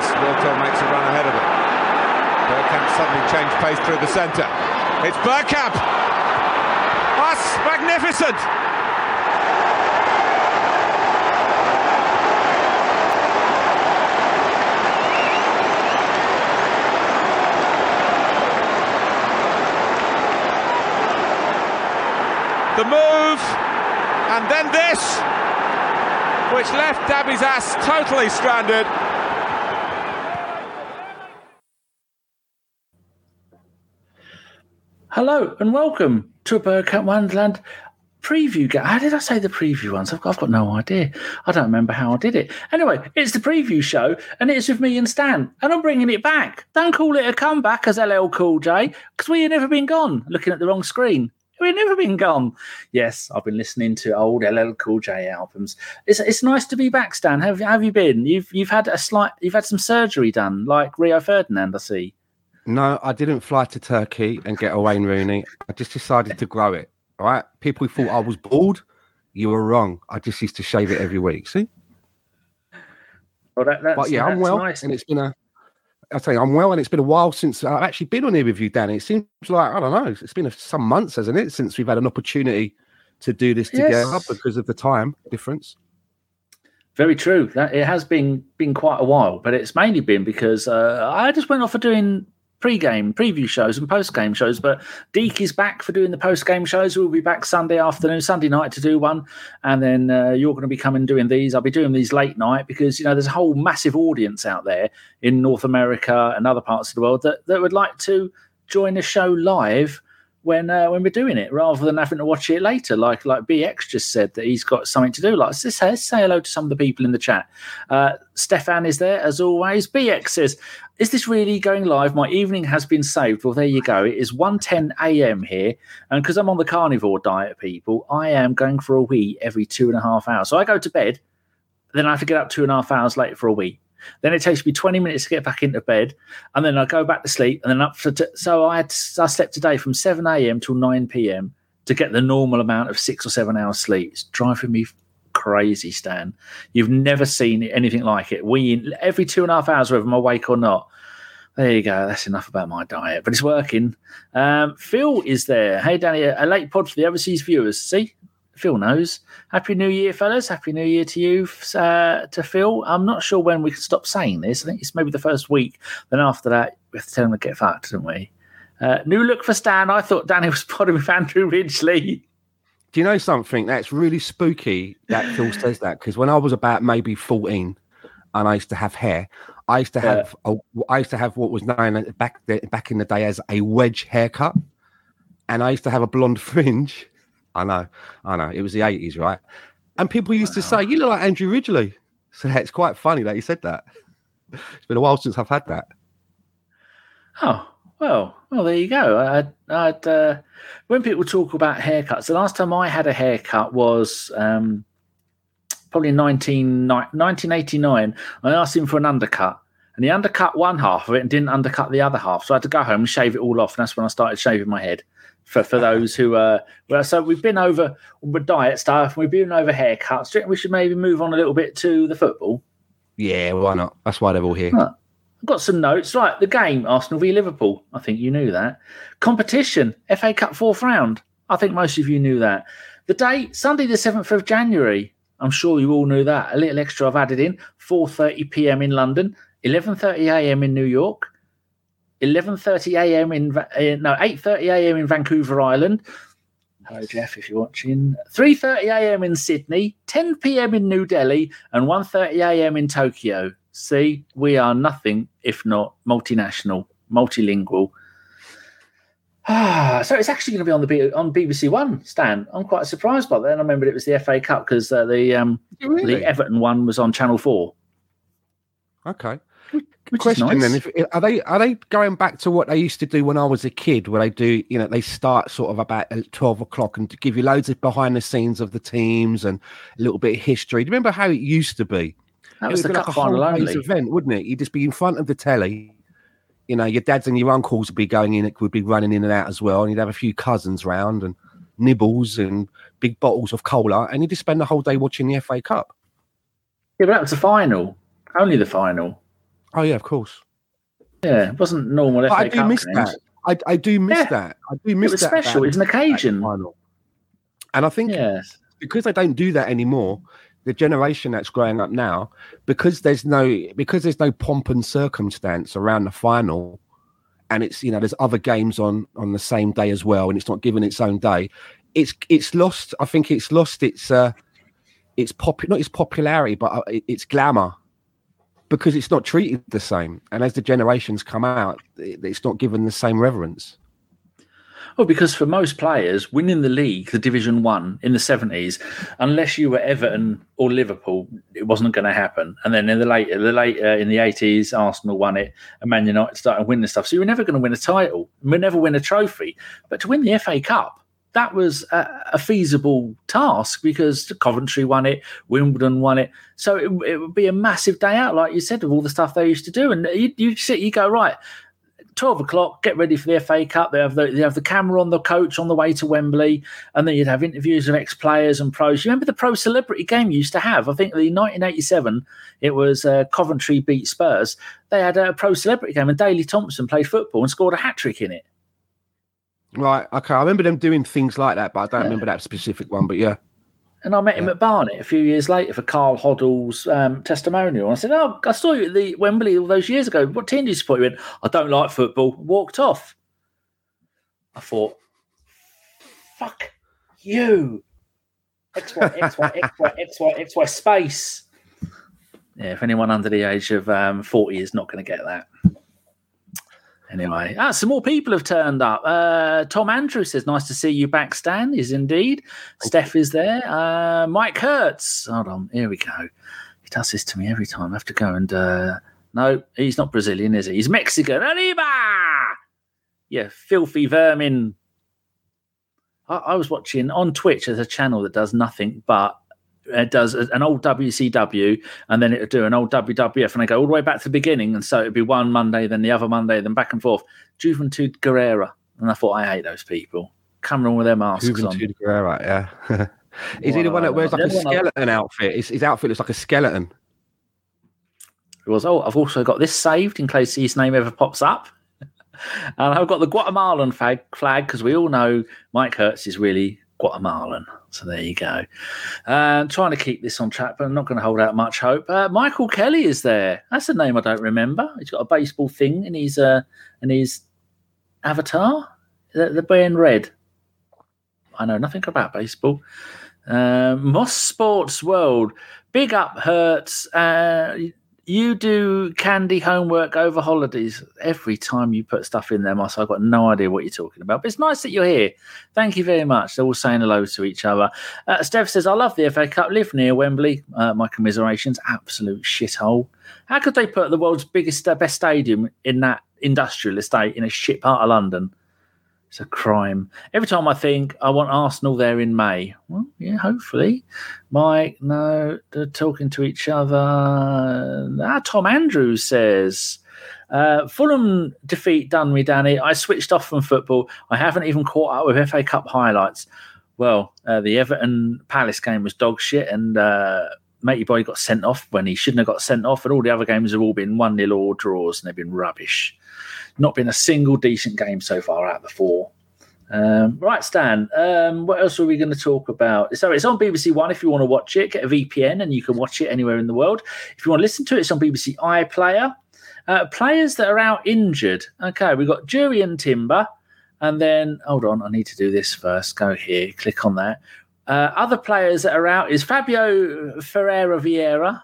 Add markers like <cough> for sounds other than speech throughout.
as Wiltord makes a run ahead of him. Bergkamp suddenly changed pace through the centre. It's Bergkamp! That's magnificent! The move, and then this, which left Dabizas totally stranded. Hello and welcome to a Bergkamp Wonderland preview game. How did I say the preview ones? I've got, I've got no idea. I don't remember how I did it. Anyway, it's the preview show and it's with me and Stan, and I'm bringing it back. Don't call it a comeback as LL Cool J because we have never been gone. Looking at the wrong screen. We've never been gone. Yes, I've been listening to old LL Cool J albums. It's it's nice to be back, Stan. Have have you been? You've you've had a slight you've had some surgery done, like Rio Ferdinand. I see. No, I didn't fly to Turkey and get a Wayne Rooney. I just decided to grow it. All right. People thought I was bald. You were wrong. I just used to shave it every week. See? Well, that, that's, But yeah, I'm well, nice. and it's been a. I tell you, I'm well, and it's been a while since I've actually been on here with you, Danny. It seems like I don't know. It's been a, some months, hasn't it, since we've had an opportunity to do this Yes. together because of the time difference. Very true. That it has been been quite a while, but it's mainly been because uh, I just went off for doing pre-game preview shows and post-game shows. But Deke is back for doing the post-game shows. We'll be back Sunday afternoon, Sunday night to do one, and then uh, you're going to be coming doing these. I'll be doing these late night because you know there's a whole massive audience out there in North America and other parts of the world that that would like to join the show live when uh, when we're doing it, rather than having to watch it later. Like like BX just said that he's got something to do. Like let's say, let's say hello to some of the people in the chat. Uh, Stefan is there as always. BX says, "Is this really going live? My evening has been saved." Well, there you go. It is 1.10 a.m. here, and because I'm on the carnivore diet, people, I am going for a wee every two and a half hours. So I go to bed, then I have to get up two and a half hours later for a wee. Then it takes me 20 minutes to get back into bed, and then I go back to sleep, and then up for t- so I had I slept today from 7 a.m. till 9 p.m. to get the normal amount of six or seven hours sleep. It's driving me crazy, Stan. You've never seen anything like it. We every two and a half hours, whether I'm awake or not. There you go. That's enough about my diet, but it's working. Um, Phil is there. Hey, Danny, a late pod for the overseas viewers. See, Phil knows. Happy New Year, fellas. Happy New Year to you, uh, to Phil. I'm not sure when we can stop saying this. I think it's maybe the first week. Then after that, we have to tell him to get fucked, don't we? Uh, new look for Stan. I thought Danny was <laughs> potting with Andrew Ridgeley. Do you know something that's really spooky that Phil <laughs> says that? Because when I was about maybe 14 and I used to have hair, I used to Yeah. have a, I used to have what was known back the, back in the day as a wedge haircut, and I used to have a blonde <laughs> fringe. I know, I know, it was the 80s, right? And people used to say, "You look like Andrew Ridgeley." So <laughs> it's quite funny that you said that. <laughs> It's been a while since I've had that. Oh, well, well, there you go. I'd, I'd, uh, when people talk about haircuts, the last time I had a haircut was um, probably 19, 1989. I asked him for an undercut, and he undercut one half of it and didn't undercut the other half. So I had to go home and shave it all off, and that's when I started shaving my head. For, for those who uh well so we've been over with diet stuff we've been over haircuts we should maybe move on a little bit to the football Yeah, why not? That's why they're all here. Huh. I've got some notes. Right, the game, Arsenal v Liverpool. I think you knew that. Competition, FA Cup fourth round. I think most of you knew that. The date, Sunday the 7th of January. I'm sure you all knew that. A little extra I've added in. 4.30 p.m. in London, 11.30 a.m. in New York, 11.30 a.m. in, uh, no, 8.30 a.m. in Vancouver Island. Hello, Jeff, if you're watching. 3.30 a.m. in Sydney, 10 p.m. in New Delhi, and 1.30 a.m. in Tokyo. See, we are nothing if not multinational, multilingual. Ah, so it's actually going to be on the B- on BBC One. Stan, I'm quite surprised by that. And I remembered it was the FA Cup because uh, the um, Really? the Everton one was on Channel Four. Okay. Which question nice. then if are they are they going back to what they used to do when I was a kid where they do you know they start sort of about 12 o'clock and give you loads of behind the scenes of the teams and a little bit of history do you remember how it used to be that it was the like a final only. event wouldn't it you'd just be in front of the telly you know your dads and your uncles would be going in it would be running in and out as well and you'd have a few cousins round and nibbles and big bottles of cola and you'd just spend the whole day watching the FA Cup Yeah, but that was the final. Only the final. Oh yeah, of course. Yeah, it wasn't normal. But FA I do Cup miss games. that. I, I do miss Yeah. that. I do miss was that. special. It's an occasion. final. And I think Yes. because they don't do that anymore, the generation that's growing up now, because there's no because there's no pomp and circumstance around the final, and it's you know there's other games on on the same day as well, and it's not given its own day. It's it's lost. I think it's lost its uh its pop not its popularity, but uh, its glamour. Because it's not treated the same, and as the generations come out, it's not given the same reverence. Well, because for most players, winning the league, the Division One in the seventies, unless you were Everton or Liverpool, it wasn't going to happen. And then in the later, the later in the eighties, Arsenal won it, and Man United started winning stuff. So you were never going to win a title, we never win a trophy. But to win the FA Cup, that was a, a feasible task because Coventry won it, Wimbledon won it. So it, it would be a massive day out, like you said, of all the stuff they used to do. And you, you sit, you go right. 12 o'clock, get ready for the FA Cup. They have the they have the camera on the coach on the way to Wembley, and then you'd have interviews of ex players and pros. You remember the pro celebrity game you used to have? I think the 1987, it was uh, Coventry beat Spurs. They had a pro celebrity game, and Daley Thompson played football and scored a hat trick in it. Right. Okay. I remember them doing things like that, but I don't Yeah. remember that specific one. But yeah. And I met him at Barnet a few years later for Carl Hoddle's um, testimonial. And I said, Oh, I saw you at the Wembley all those years ago. What team do you support? He went, I don't like football. Walked off. I thought, fuck you. XY, XY, XY, XY, XY space. Yeah, if anyone under the age of um, 40 is not going to get that. Anyway, ah, some more people have turned up. Uh, Tom Andrews says, "Nice to see you back, Stan." Is indeed. Steph is there. Uh, Mike Hertz. Hold on, here we go. He does this to me every time. I have to go and uh, no, he's not Brazilian, is he? He's Mexican. Arriba! Yeah, filthy vermin. I, I was watching on Twitch. There's a channel that does nothing but it does an old WCW and then it would do an old WWF and they go all the way back to the beginning. And so it'd be one Monday, then the other Monday, then back and forth. Juventud Guerrera. And I thought, I hate those people. On with their masks on. Juventud Guerrera, yeah. <laughs> Is he the one that wears like a skeleton outfit? His, his outfit looks like a skeleton. It was, oh, I've also got this saved in case his name ever pops up. <laughs> and I've got the Guatemalan flag because we all know Mike Hertz is really Guatemalan. So there you go. Uh, trying to keep this on track, but I'm not going to hold out much hope. Uh, Michael Kelly is there. That's a name I don't remember. He's got a baseball thing in his uh, in his avatar. The, the boy in red. I know nothing about baseball. Uh, Moss Sports World. Big up Hertz. Uh, you do candy homework over holidays every time you put stuff in there, Moss. I've got no idea what you're talking about, but it's nice that you're here. Thank you very much. They're all saying hello to each other. Uh, Steph says, I love the FA Cup, live near Wembley. Uh, my commiserations, absolute shithole. How could they put the world's biggest, uh, best stadium in that industrial estate in a shit part of London? It's a crime. Every time I think I want Arsenal there in May. Well, yeah, hopefully. Mike, no, they're talking to each other. Ah, Tom Andrews says, uh, Fulham defeat done me, Danny. I switched off from football. I haven't even caught up with FA Cup highlights. Well, uh, the Everton Palace game was dog shit, and uh, Matey Boy got sent off when he shouldn't have got sent off, and all the other games have all been 1 0 or draws, and they've been rubbish. Not been a single decent game so far out of the four. Um, right, Stan. Um, what else are we going to talk about? So it's on BBC One if you want to watch it. Get a VPN and you can watch it anywhere in the world. If you want to listen to it, it's on BBC iPlayer. Uh, players that are out injured. Okay, we've got Jurrien Timber. And then, hold on, I need to do this first. Go here, click on that. Uh, other players that are out is Fabio Ferreira Vieira.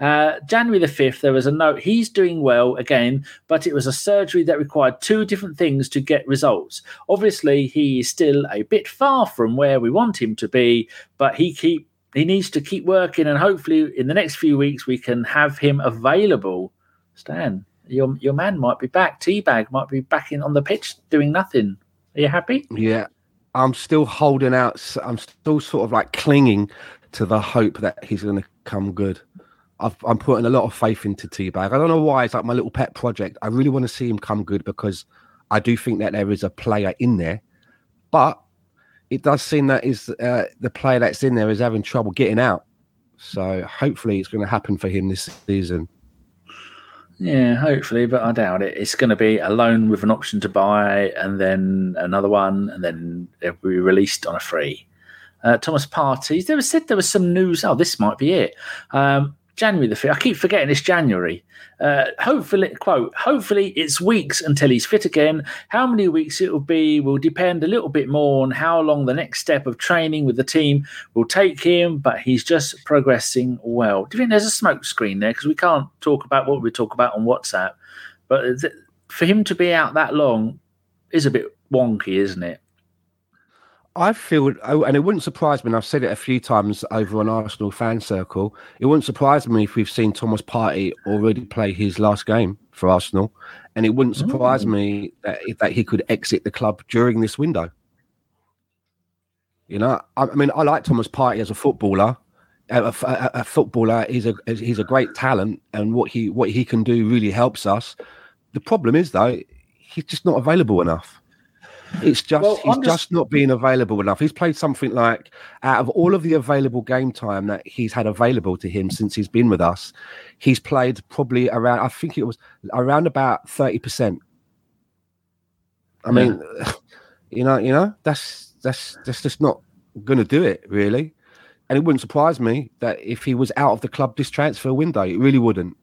Uh, January the 5th, there was a note. He's doing well again, but it was a surgery that required two different things to get results. Obviously, he is still a bit far from where we want him to be, but he keep he needs to keep working, and hopefully, in the next few weeks, we can have him available. Stan, your your man might be back. Teabag might be back in on the pitch doing nothing. Are you happy? Yeah. I'm still holding out. I'm still sort of like clinging to the hope that he's going to come good. I've, I'm putting a lot of faith into Teabag. I don't know why. It's like my little pet project. I really want to see him come good because I do think that there is a player in there, but it does seem that is uh, the player that's in there is having trouble getting out. So hopefully it's going to happen for him this season. Yeah, hopefully, but I doubt it. It's going to be a loan with an option to buy, and then another one, and then it'll be released on a free. Uh, Thomas Partey. There was said there was some news. Oh, this might be it. Um, January the 5th. I keep forgetting it's January. Uh, hopefully, quote, hopefully it's weeks until he's fit again. How many weeks it will be will depend a little bit more on how long the next step of training with the team will take him, but he's just progressing well. Do you think there's a smoke screen there? Because we can't talk about what we talk about on WhatsApp. But th- for him to be out that long is a bit wonky, isn't it? I feel, oh, and it wouldn't surprise me, and I've said it a few times over on Arsenal fan circle, it wouldn't surprise me if we've seen Thomas Partey already play his last game for Arsenal. And it wouldn't surprise mm. me that, that he could exit the club during this window. You know, I, I mean, I like Thomas Partey as a footballer. A, a, a footballer is a he's a great talent, and what he what he can do really helps us. The problem is though, he's just not available enough. It's just well, he's just... just... not being available enough. He's played something like out of all of the available game time that he's had available to him since he's been with us, he's played probably around I think it was around about 30%. I yeah. mean, <sighs> you know, you know, that's that's that's just not gonna do it, really. And it wouldn't surprise me that if he was out of the club this transfer window, it really wouldn't.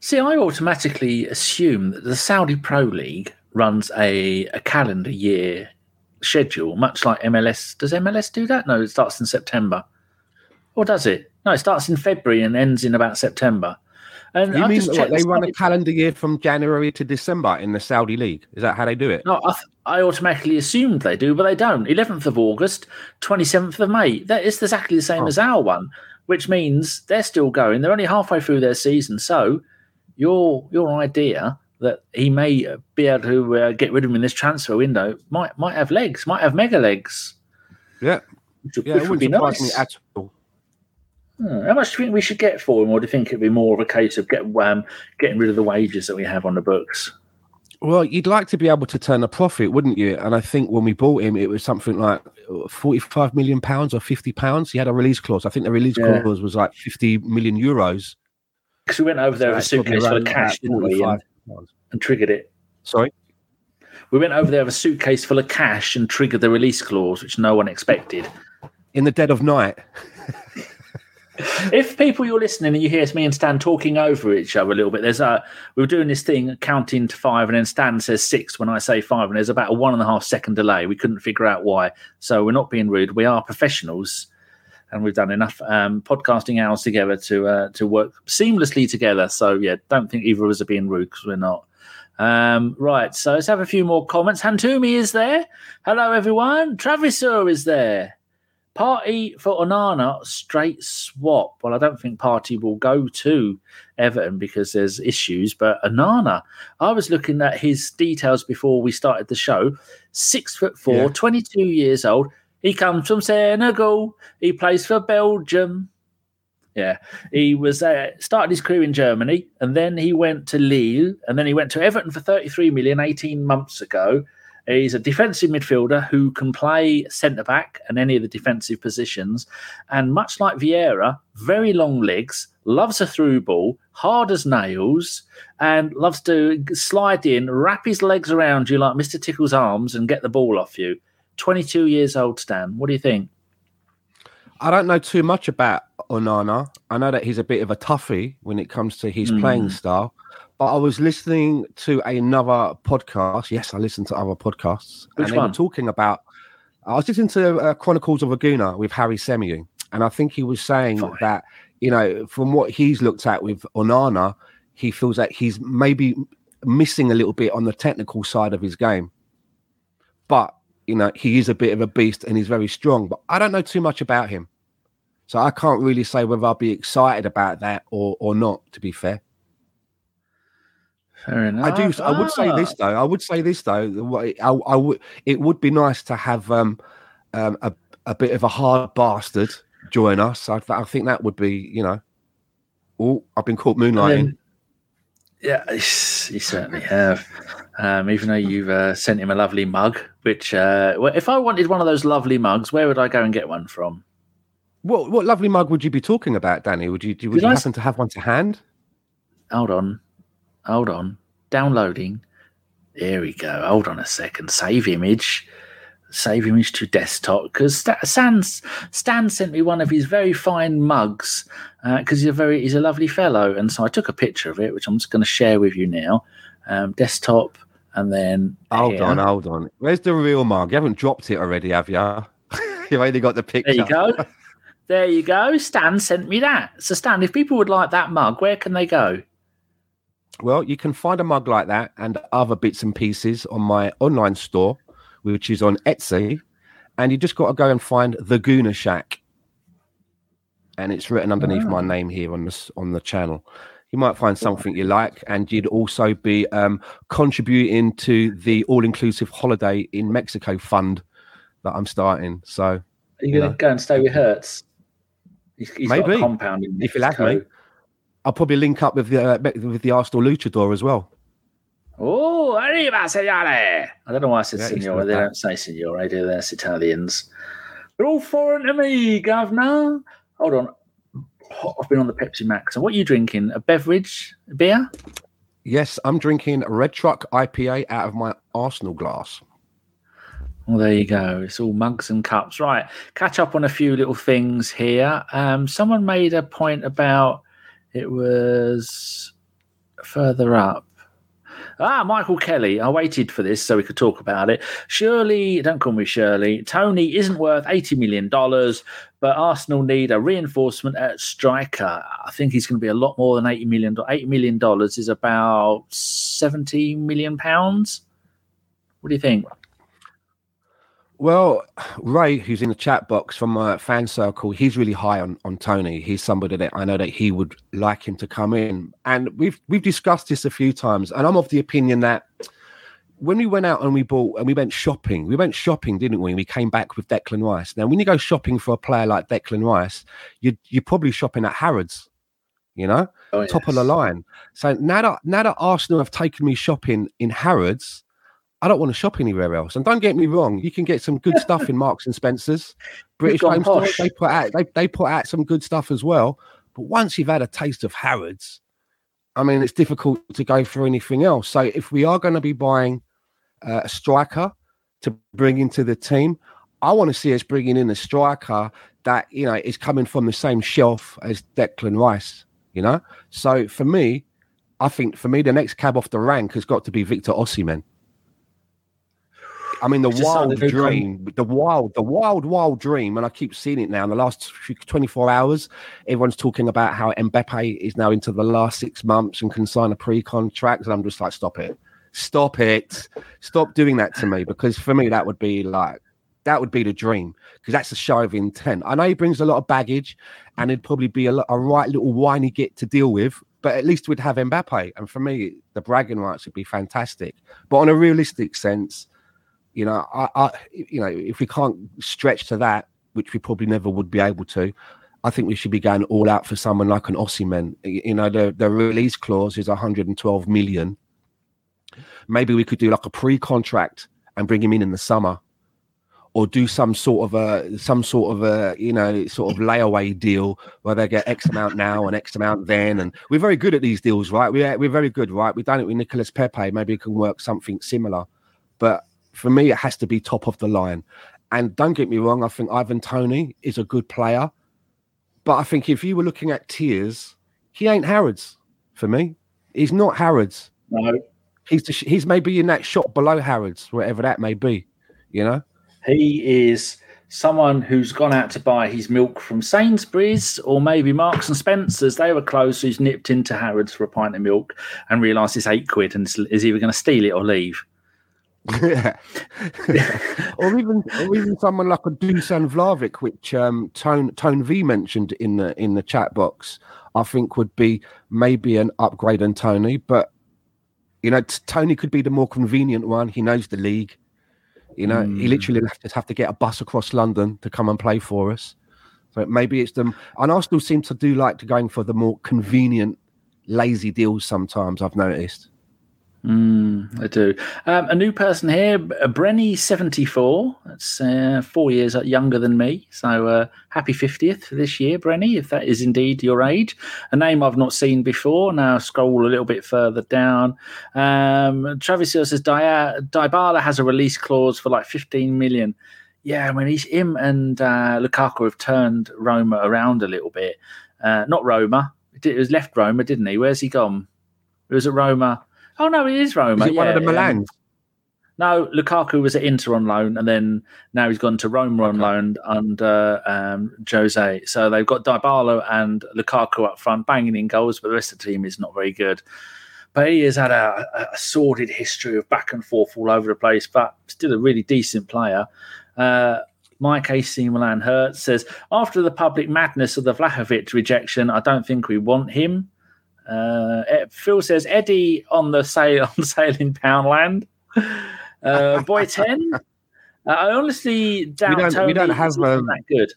See, I automatically assume that the Saudi Pro League runs a, a calendar year schedule, much like MLS. Does MLS do that? No, it starts in September. Or does it? No, it starts in February and ends in about September. And you I mean what, they run a calendar year from January to December in the Saudi league? Is that how they do it? No, I, th- I automatically assumed they do, but they don't. 11th of August, 27th of May. That is exactly the same oh. as our one, which means they're still going. They're only halfway through their season. So your your idea that he may be able to uh, get rid of him in this transfer window might might have legs, might have mega legs. Yeah, which, yeah, which would be nice. at all. Hmm. How much do you think we should get for him, or do you think it'd be more of a case of get um, getting rid of the wages that we have on the books? Well, you'd like to be able to turn a profit, wouldn't you? And I think when we bought him, it was something like forty-five million pounds or fifty pounds. He had a release clause. I think the release yeah. clause was like fifty million euros. Because we went over there so with a suitcase full of cash, didn't we? And, and triggered it. Sorry? We went over there with a suitcase full of cash and triggered the release clause, which no one expected. In the dead of night. if people you're listening and you hear me and Stan talking over each other a little bit, there's a we were doing this thing counting to five, and then Stan says six when I say five, and there's about a one and a half second delay. We couldn't figure out why. So we're not being rude. We are professionals, and we've done enough um, podcasting hours together to uh, to work seamlessly together. So yeah, don't think either of us are being rude because we're not. Um, right, so let's have a few more comments. Hantumi is there. Hello, everyone. Travisur is there. Partey for Onana, straight swap. Well, I don't think Partey will go to Everton because there's issues, but Onana, I was looking at his details before we started the show. Six foot four, yeah. 22 years old. He comes from Senegal. He plays for Belgium. Yeah, he was uh, started his career in Germany, and then he went to Lille, and then he went to Everton for 33 million 18 months ago. He's a defensive midfielder who can play centre back and any of the defensive positions. And much like Vieira, very long legs, loves a through ball, hard as nails, and loves to slide in, wrap his legs around you like Mr. Tickle's arms, and get the ball off you. 22 years old, Stan. What do you think? I don't know too much about Onana. I know that he's a bit of a toughie when it comes to his mm. playing style. But I was listening to another podcast. Yes, I listen to other podcasts. Which and they one? were talking about. I was listening to uh, Chronicles of a Gooner with Harry Symeou, and I think he was saying Fine. that you know from what he's looked at with Onana, he feels that he's maybe missing a little bit on the technical side of his game. But you know, he is a bit of a beast and he's very strong, but I don't know too much about him. So I can't really say whether I'll be excited about that or, or not, to be fair. Fair enough. I do. I would say this though. I would say this though. I, I would. It would be nice to have um, um, a a bit of a hard bastard join us. I, I think that would be, you know. Oh, I've been caught moonlighting. yeah, you certainly have. Um, even though you've uh, sent him a lovely mug, which uh, well, if I wanted one of those lovely mugs, where would I go and get one from? What what lovely mug would you be talking about, Danny? Would you would you happen to have one to hand? hold on, hold on, downloading. There we go. Hold on a second. Save image. Save image to desktop because Stan, Stan sent me one of his very fine mugs because uh, he's a very he's a lovely fellow, and so I took a picture of it, which I'm just going to share with you now. Um, desktop, and then hold here. on, hold on. Where's the real mug? You haven't dropped it already, have you? <laughs> You've only got the picture. There you go. there you go. Stan sent me that. So Stan, if people would like that mug, where can they go? Well, you can find a mug like that and other bits and pieces on my online store, which is on Etsy. And you just got to go and find the Gooner Shack. And it's written underneath my ah. name here on the, on the channel. You might find something you like, and you'd also be um, contributing to the all inclusive holiday in Mexico fund that I'm starting. So, are you, you going to go and stay with Hertz? He's, he's maybe compound if you like me. I'll probably link up with the uh, with the Arsenal luchador as well. Oh, arriba, signore! I don't know why I said yeah, signore. They don't say signore, do they? That's Italians. They're all foreign to me, governor. Hold on. I've been on the Pepsi Max. So what are you drinking? A beverage? A beer? Yes, I'm drinking Red Truck IPA out of my Arsenal glass. Well, there you go. It's all mugs and cups. Right. Catch up on a few little things here. Um, someone made a point about it was further up. Ah, Michael Kelly. I waited for this so we could talk about it. Shirley, don't call me Shirley. Toney isn't worth $80 million, but Arsenal need a reinforcement at striker. I think he's going to be a lot more than $80 million. $80 million is about 70 million pounds. What do you think? Well, Ray, who's in the chat box from my fan circle, he's really high on, on Toney. He's somebody that I know that he would like him to come in, and we've we've discussed this a few times. And I'm of the opinion that when we went out and we bought and we went shopping, we went shopping, didn't we? And we came back with Declan Rice. Now, when you go shopping for a player like Declan Rice, you you're probably shopping at Harrods, you know, oh, top yes. of the line. So now that now that Arsenal have taken me shopping in Harrods I don't want to shop anywhere else. And don't get me wrong, you can get some good stuff in Marks and Spencers. <laughs> British Home Store, they put out they, they put out some good stuff as well. But once you've had a taste of Harrods, I mean, it's difficult to go for anything else. So if we are going to be buying uh, a striker to bring into the team, I want to see us bringing in a striker that you know is coming from the same shelf as Declan Rice. You know, so for me, I think for me the next cab off the rank has got to be Victor Osimhen. I mean, the wild dream, the wild, the wild, wild dream, and I keep seeing it now in the last 24 hours. Everyone's talking about how Mbappe is now into the last six months and can sign a pre-contract, and I'm just like, stop it, stop it, stop doing that to me, because for me that would be like that would be the dream because that's a show of intent. I know he brings a lot of baggage, and it'd probably be a, a right little whiny git to deal with, but at least we'd have Mbappe. And for me, the bragging rights would be fantastic. But on a realistic sense, you know, I, I, you know, if we can't stretch to that, which we probably never would be able to, I think we should be going all out for someone like an Osimhen. You know, the the release clause is 112 million. Maybe we could do like a pre-contract and bring him in in the summer, or do some sort of a some sort of a you know sort of layaway deal where they get X amount now and X amount then. And we're very good at these deals, right? We're we're very good, right? We've done it with Nicolas Pepe. Maybe we can work something similar, but for me, it has to be top of the line. And don't get me wrong, I think Ivan Toney is a good player. But I think if you were looking at tiers, he ain't Harrods for me. He's not Harrods. No. He's the, he's maybe in that shot below Harrods, whatever that may be. You know, he is someone who's gone out to buy his milk from Sainsbury's or maybe Marks and Spencers. They were closed, who's nipped into Harrods for a pint of milk and realised it's eight quid and is either going to steal it or leave yeah. or even or even someone like a Dusan Vlahovic, which um, Tone Tone V mentioned in the in the chat box, I think would be maybe an upgrade on Toney. But you know, Toney could be the more convenient one. He knows the league. You know, mm. he literally just have to get a bus across London to come and play for us. So maybe it's them. And Arsenal seem to do like to going for the more convenient, lazy deals sometimes. I've noticed. Mm, I do. Um, a new person here, Brenny seventy four. That's uh, four years younger than me. So uh, happy fiftieth this year, Brenny, if that is indeed your age. A name I've not seen before. Now scroll a little bit further down. Um, Travis Hill says Dybala has a release clause for like fifteen million. Yeah, I mean he's him and uh, Lukaku have turned Roma around a little bit. Uh, not Roma. It was left Roma, didn't he? Where's he gone? It was at Roma. Oh no, it is Roma. Is it yeah, one of the Milan? Um, no, Lukaku was at Inter on loan, and then now he's gone to Roma on loan under um, Jose. So they've got Dybala and Lukaku up front, banging in goals, but the rest of the team is not very good. But he has had a, a sordid history of back and forth all over the place, but still a really decent player. Uh, Mike AC Milan Hurt says, after the public madness of the Vlahovic rejection, I don't think we want him. Uh, Phil says Eddie on the sail <laughs> on sale in Poundland. Uh, boy <laughs> ten. Uh, I honestly doubt we don't, we don't have um, that good.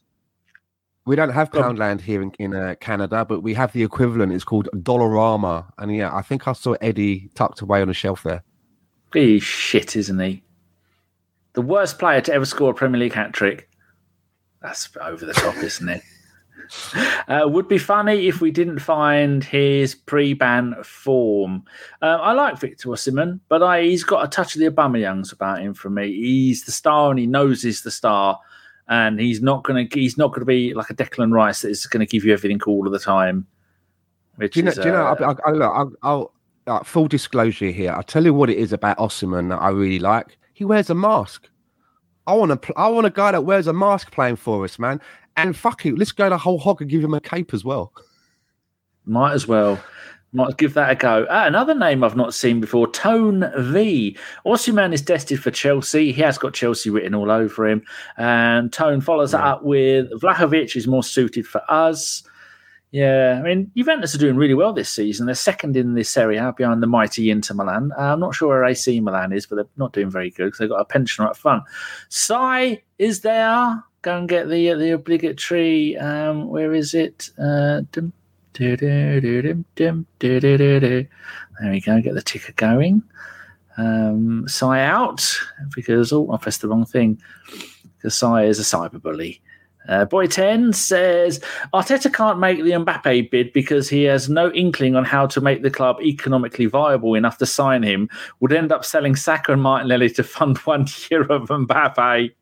We don't have Poundland here in, in uh, Canada, but we have the equivalent. It's called Dollarama, and yeah, I think I saw Eddie tucked away on a shelf there. He's shit, isn't he? The worst player to ever score a Premier League hat trick. That's over the top, isn't it? <laughs> Uh, would be funny if we didn't find his pre-ban form. Uh, I like Victor Osimhen, but I, he's got a touch of the Obama Youngs about him for me. He's the star, and he knows he's the star, and he's not gonna he's not gonna be like a Declan Rice that is going to give you everything all of the time. Which do you know? is, do you know? uh, I, I, look, I'll, I'll uh, full disclosure here. I'll tell you what it is about Osimhen that I really like. He wears a mask. I want a, I want a guy that wears a mask playing for us, man. And fuck it, let's go the whole hog and give him a cape as well. Might as well. Might give that a go. Ah, another name I've not seen before, Tone V. Osimhen is destined for Chelsea. He has got Chelsea written all over him. And Tone follows that up with Vlahovic is more suited for us. Yeah, I mean, Juventus are doing really well this season. They're second in this Serie A behind the mighty Inter Milan. Uh, I'm not sure where AC Milan is, but they're not doing very good because they've got a pensioner up front. Sai is there. Go and get the the obligatory. Um, where is it? There we go. Get the ticker going. Um, out because oh, I pressed the wrong thing. Because Sai is a cyberbully. Uh, Boy 10 says Arteta can't make the Mbappe bid because he has no inkling on how to make the club economically viable enough to sign him. Would end up selling Saka and Martinelli to fund <laughs> one year of Mbappe.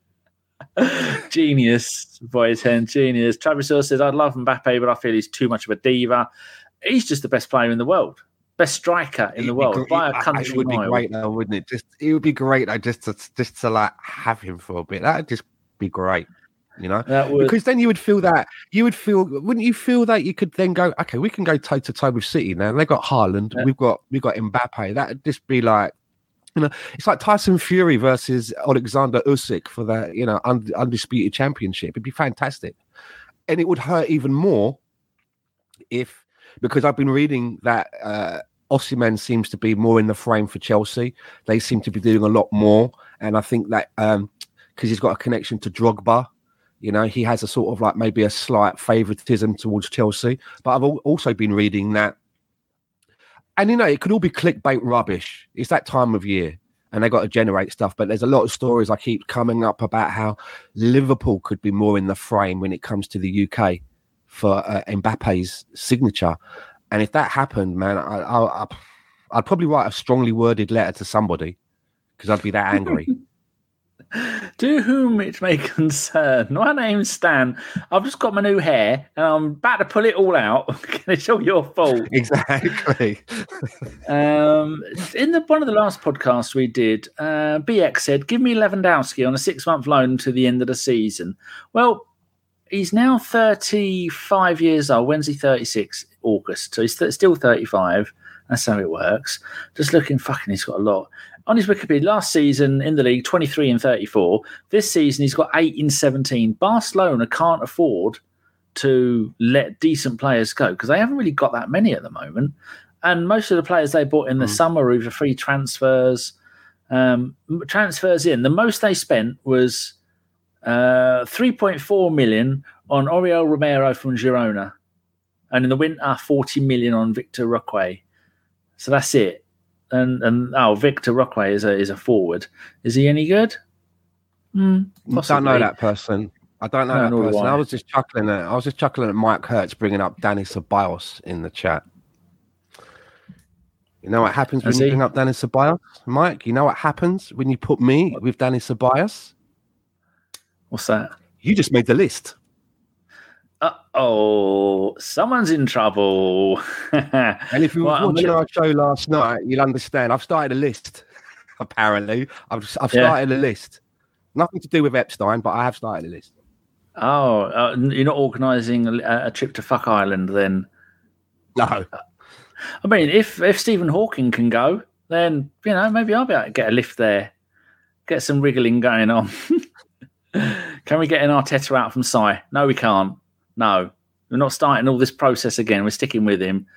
Genius, Boy 10, genius. Travis Hill says, I'd love Mbappe, but I feel he's too much of a diva. He's just the best player in the world. Best striker in the world be by a country It would be mile. great, though, wouldn't it? Just it would be great, though, just to just to like have him for a bit. That'd just be great, you know. Would, Because then you would feel that you would feel, wouldn't you feel that you could then go, okay, we can go toe to toe with City now. They got Haaland, Yeah. we've got we've got Mbappe. That'd just be like, you know, it's like Tyson Fury versus Alexander Usyk for that, you know und- undisputed championship. It'd be fantastic, and it would hurt even more if because I've been reading that uh, Osimhen seems to be more in the frame for Chelsea. They seem to be doing a lot more, and I think that because he's got a connection to Drogba, you know, he has a sort of like maybe a slight favoritism towards Chelsea. But I've also been reading that, and you know, it could all be clickbait rubbish. It's that time of year. And they got to generate stuff, but there's a lot of stories I keep coming up about how Liverpool could be more in the frame when it comes to the UK for uh, Mbappe's signature. And if that happened, man, I, I'd probably write a strongly worded letter to somebody because I'd be that angry. <laughs> To whom it may <laughs> concern, my name's Stan. I've just got my new hair and I'm about to pull it all out. <laughs> it's all your fault. exactly. Um, in the one of the last podcasts we did, uh, BX said, "Give me Lewandowski on a six-month loan to the end of the season." Well, he's now thirty-five years old. When's he thirty-six? August. So he's th- still thirty-five. That's how it works. Just looking, fucking, he's got a lot on his Wikipedia. Last season in the league, twenty-three and thirty-four. This season, he's got eight in seventeen. Barcelona can't afford to let decent players go because they haven't really got that many at the moment. And most of the players they bought in the Mm. summer were either free transfers, um, transfers in. The most they spent was uh, 3.4 million on Oriol Romeu from Girona. And in the winter, 40 million on Victor Roque. So that's it. And and oh, Victor Roque is a is a forward. Is he any good? Mm, don't know that person. I don't know No, that nor do person. I. I was just chuckling at I was just chuckling at Mike Hertz bringing up Dani Ceballos in the chat. You know what happens when Has you he? bring up Dani Ceballos, Mike? You know what happens when you put me with Dani Ceballos? What's that? You just made the list. Uh oh, someone's in trouble. And if you Well, were I'm watching gonna- our show last night, you'll understand. I've started a list. Apparently, I've I've Yeah. started a list. Nothing to do with Epstein, but I have started a list. oh, uh, you're not organising a, a trip to Fuck Island then? No, I mean, if if Stephen Hawking can go, then you know maybe I'll be able to get a lift there, get some wriggling going on. <laughs> can we get an Arteta out from Sai? No, we can't. No, we're not starting all this process again. We're sticking with him.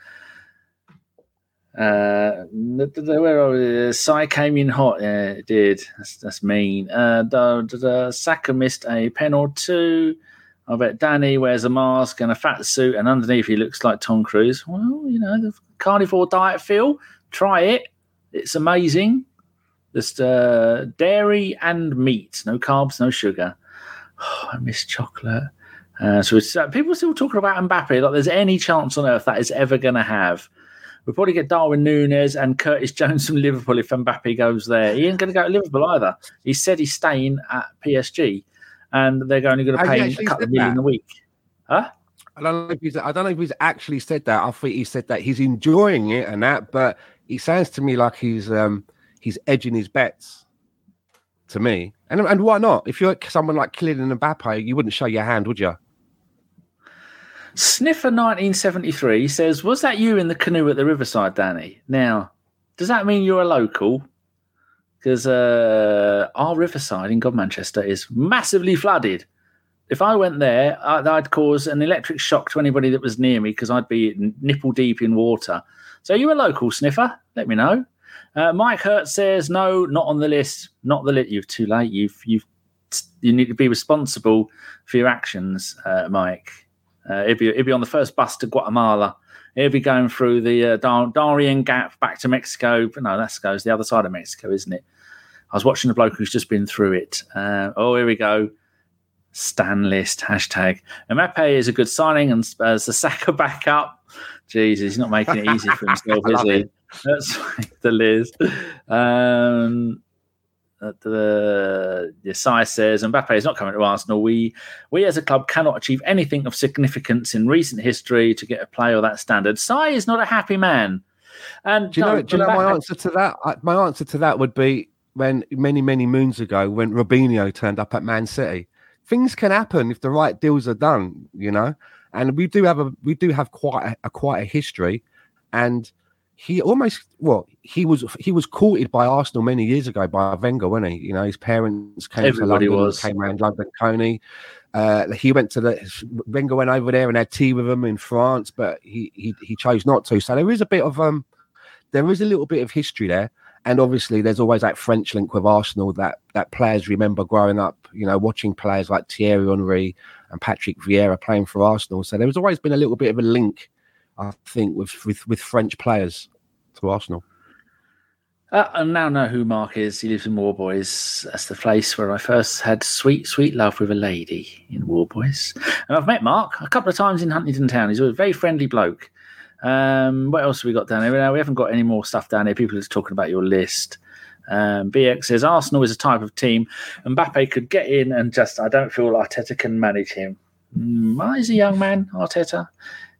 Uh, where are we? Sai came in hot. Yeah, it did. That's, that's mean. Uh, Saka missed a pen or two. I bet Danny wears a mask and a fat suit, and underneath he looks like Tom Cruise. Well, you know, the carnivore diet, Phil. Try it. It's amazing. Just uh, dairy and meat, no carbs, no sugar. Oh, <sighs> I miss chocolate. Uh, so it's, uh, people still talking about Mbappe like there's any chance on earth that is ever going to have. We'll probably get Darwin Nunez and Curtis <laughs> Jones from Liverpool if Mbappe goes there. He ain't going to go to Liverpool either. He said he's staying at PSG, and they're only going to pay him a couple of million that? a week. Huh? I don't know if he's I don't know if he's actually said that. I think he said that he's enjoying it and that, but he sounds to me like he's um he's edging his bets to me. And and why not? If you're someone like Kylian Mbappe, you wouldn't show your hand, would you? Sniffer 1973 says, Was that you in the canoe at the riverside, Danny? Now, does that mean you're a local? Because uh, our riverside in Godmanchester is massively flooded. If I went there, I'd, I'd cause an electric shock to anybody that was near me because I'd be nipple deep in water. So, you a local sniffer? Let me know. Uh, Mike Hurt says, No, not on the list. Not the list. You're too late. You've, you've, you need to be responsible for your actions, uh, Mike. Uh, he'll, be, he'll be on the first bus to Guatemala. He'll be going through the uh, Dar- Darien Gap back to Mexico. No, that goes the other side of Mexico, isn't it? I was watching a bloke who's just been through it. Uh, oh, here we go. Stan list hashtag. Mbappe is a good signing and as the Saka backup. Jesus, he's not making it easy for himself, <laughs> is he? it. That's <laughs> the Liz. Um, uh, the the Sai says Mbappe is not coming to Arsenal. We we as a club cannot achieve anything of significance in recent history to get a player of that standard. Sai is not a happy man. And Do you know? no, do you know my answer to that? My answer to that would be when many many moons ago when Robinho turned up at Man City. Things can happen if the right deals are done, you know. And we do have a we do have quite a, a quite a history, and he almost well he was he was courted by Arsenal many years ago by Wenger, wasn't he? You know, his parents came Everybody to London, was. came around London, Coney. Uh, he went to the Wenger went over there and had tea with him in France, but he he he chose not to. So there is a bit of um there is a little bit of history there. And obviously, there's always that French link with Arsenal that that players remember growing up. You know, watching players like Thierry Henry and Patrick Vieira playing for Arsenal. So there's always been a little bit of a link, I think, with with, with French players to Arsenal. Uh, I now know who Mark is. He lives in Warboys. That's the place where I first had sweet, sweet love with a lady in Warboys. And I've met Mark a couple of times in Huntingdon Town. He's a very friendly bloke. Um, what else have we got down here? Now, we haven't got any more stuff down here. People are just talking about your list. Um, BX says Arsenal is a type of team. Mbappe could get in and just, I don't feel Arteta can manage him. Mm, well, he's a young man, Arteta.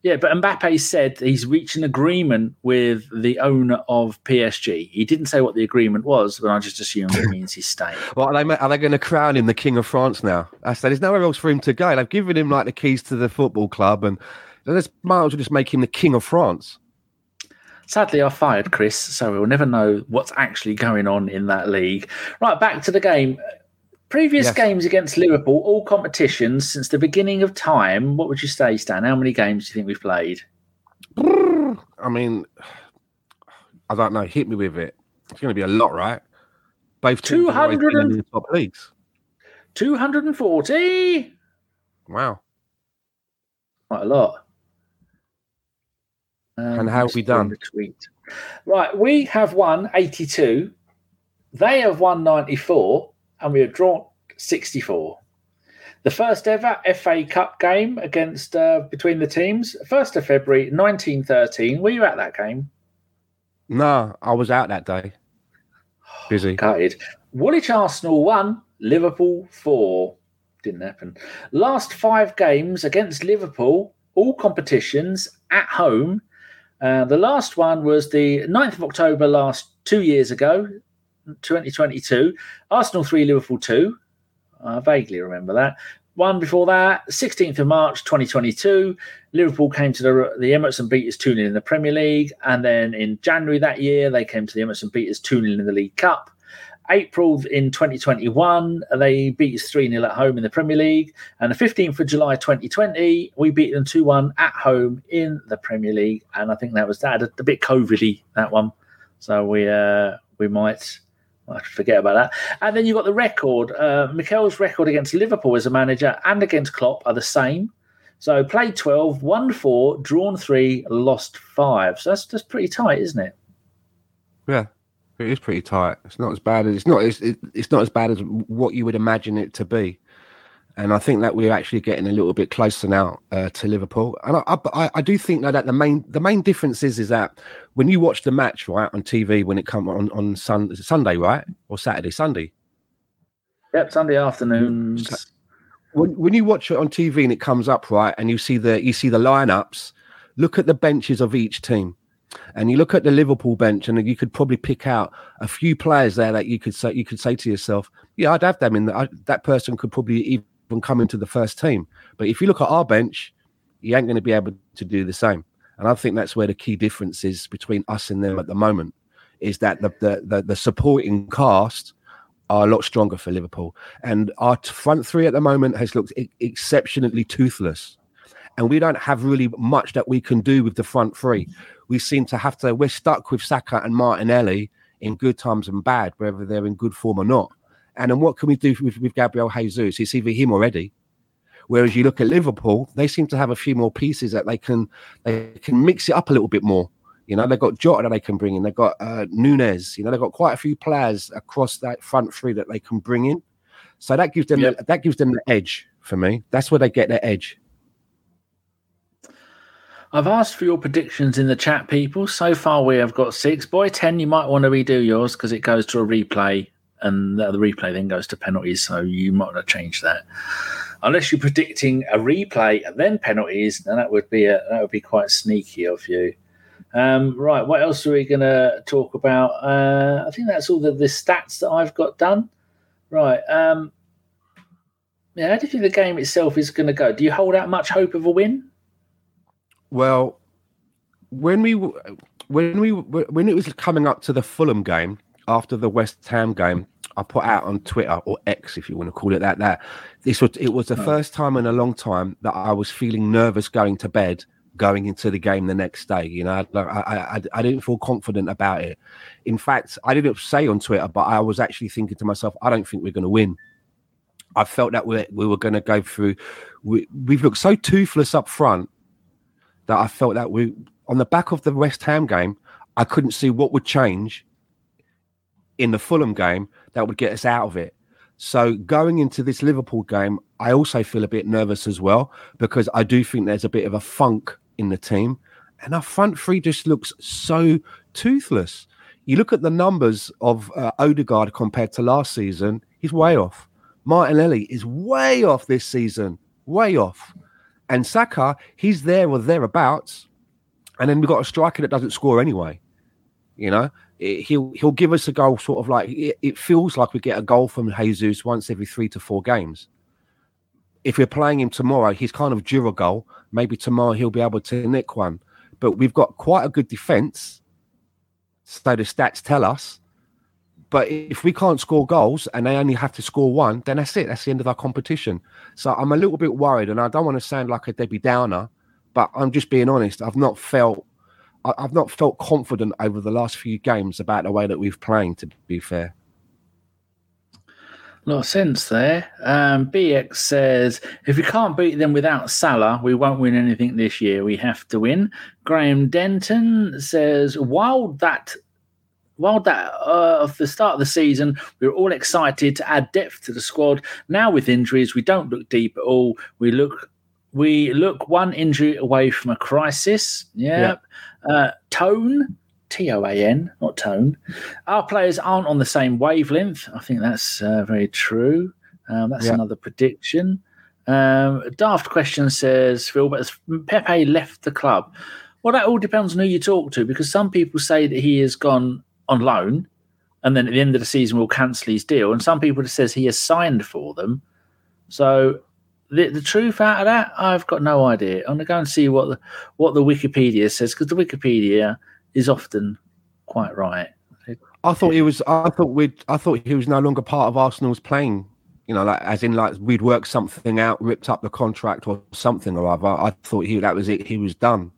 Yeah, but Mbappe said he's reached an agreement with the owner of PSG. He didn't say what the agreement was, but I just assume it means he's staying. <laughs> Well, are they are they going to crown him the king of France now? I said there's nowhere else for him to go. They've given him like the keys to the football club, and let's might as well just make him the king of France. Sadly, I fired Chris, so we'll never know what's actually going on in that league. Right, back to the game. Previous Yes. games against Liverpool, all competitions since the beginning of time. What would you say, Stan? How many games do you think we've played? I mean, I don't know. Hit me with it. It's going to be a lot, right? Both teams have always been 200 and- in the top leagues. 240? Wow. Quite a lot. Um, And how have we done? The tweet. Right, we have won 82. They have won 94, and we have drawn 64. The first ever FA Cup game against uh, between the teams, 1st of February 1913. Were you at that game? No, I was out that day. <sighs> Busy. Gutted. Woolwich Arsenal 1, Liverpool 4. Didn't happen. Last five games against Liverpool, all competitions at home. Uh, the last one was the 9th of October last two years ago, 2022. Arsenal 3, Liverpool 2. I vaguely remember that. One before that, 16th of March 2022, Liverpool came to the, the Emirates and beat us 2 0 in the Premier League. And then in January that year, they came to the Emirates and beat us 2 0 in the League Cup. April in 2021, they beat us 3 0 at home in the Premier League. And the 15th of July 2020, we beat them 2 1 at home in the Premier League. And I think that was that, a, a bit COVID that one. So we uh, we might I forget about that. And then you've got the record. Uh, Mikel's record against Liverpool as a manager and against Klopp are the same. So played 12, won four, drawn three, lost five. So that's just pretty tight, isn't it? Yeah, it is pretty tight. It's not as bad as it's not. It, it's not as bad as what you would imagine it to be and I think that we're actually getting a little bit closer now uh, to Liverpool. And I, I, I, do think that the main the main difference is is that when you watch the match right on TV when it comes on on sun, Sunday right or Saturday Sunday. Yep, Sunday afternoons. When, when you watch it on TV and it comes up right, and you see the you see the lineups, look at the benches of each team, and you look at the Liverpool bench, and you could probably pick out a few players there that you could say you could say to yourself, "Yeah, I'd have them in. The, I, that person could probably even come into the first team. But if you look at our bench, you ain't going to be able to do the same. And I think that's where the key difference is between us and them at the moment, is that the the the, the supporting cast are a lot stronger for Liverpool, and our front three at the moment has looked exceptionally toothless, and we don't have really much that we can do with the front three. We seem to have to. We're stuck with Saka and Martinelli in good times and bad, whether they're in good form or not. And then what can we do with, with Gabriel Jesus? It's either him already. Whereas you look at Liverpool, they seem to have a few more pieces that they can they can mix it up a little bit more. You know, they've got Jota that they can bring in. They've got uh, Nunez. You know, they've got quite a few players across that front three that they can bring in. So that gives them yep. the, that gives them the edge for me. That's where they get their edge. I've asked for your predictions in the chat, people. So far, we have got six. Boy, 10, you might want to redo yours because it goes to a replay and the replay then goes to penalties. So you might not change that, unless you're predicting a replay and then penalties. Then that would be a, that would be quite sneaky of you. Um, right, what else are we going to talk about? Uh, I think that's all the, the stats that I've got done. Right. Um, yeah, how do you think the game itself is going to go? Do you hold out much hope of a win? Well, when we when we when it was coming up to the Fulham game, after the West Ham game, I put out on Twitter or X, if you want to call it that, that this was it was the oh. first time in a long time that I was feeling nervous going to bed, going into the game the next day. You know, I, I, I didn't feel confident about it. In fact, I didn't say on Twitter, but I was actually thinking to myself, I don't think we're going to win. I felt that we we were going to go through. We, we've looked so toothless up front that I felt that we on the back of the West Ham game, I couldn't see what would change in the Fulham game that would get us out of it. So going into this Liverpool game, I also feel a bit nervous as well because I do think there's a bit of a funk in the team, and our front three just looks so toothless. You look at the numbers of uh, Odegaard compared to last season; he's way off. Martinelli is way off this season, way off. And Saka, he's there or thereabouts. And then we've got a striker that doesn't score anyway. You know, he'll he'll give us a goal sort of like it, it, feels like we get a goal from Jesus once every three to four games. If we're playing him tomorrow, he's kind of due a goal. Maybe tomorrow he'll be able to nick one. But we've got quite a good defense, so the stats tell us. But if we can't score goals and they only have to score one, then that's it. That's the end of our competition. So I'm a little bit worried, and I don't want to sound like a Debbie Downer, but I'm just being honest. I've not felt I, have not felt confident over the last few games about the way that we've playing. To be fair, A lot of sense there. Um, BX says, if we can't beat them without Salah, we won't win anything this year. We have to win. Graham Denton says, while that while that uh, of the start of the season, we were all excited to add depth to the squad. Now with injuries, we don't look deep at all. We look we look one injury away from a crisis. Yep. Yeah. Uh, tone T O A N, not tone. Our players aren't on the same wavelength. I think that's uh, very true. Um, that's yeah. another prediction. Um, Daft question says, Phil, but has Pepe left the club? Well, that all depends on who you talk to because some people say that he has gone on loan and then at the end of the season will cancel his deal. And some people says he has signed for them. So the, the truth out of that, I've got no idea. I'm going to go and see what the, what the Wikipedia says because the Wikipedia is often quite right. I thought he was. I thought we'd. I thought he was no longer part of Arsenal's playing. You know, like as in like we'd worked something out, ripped up the contract or something or other. I thought he that was it. He was done.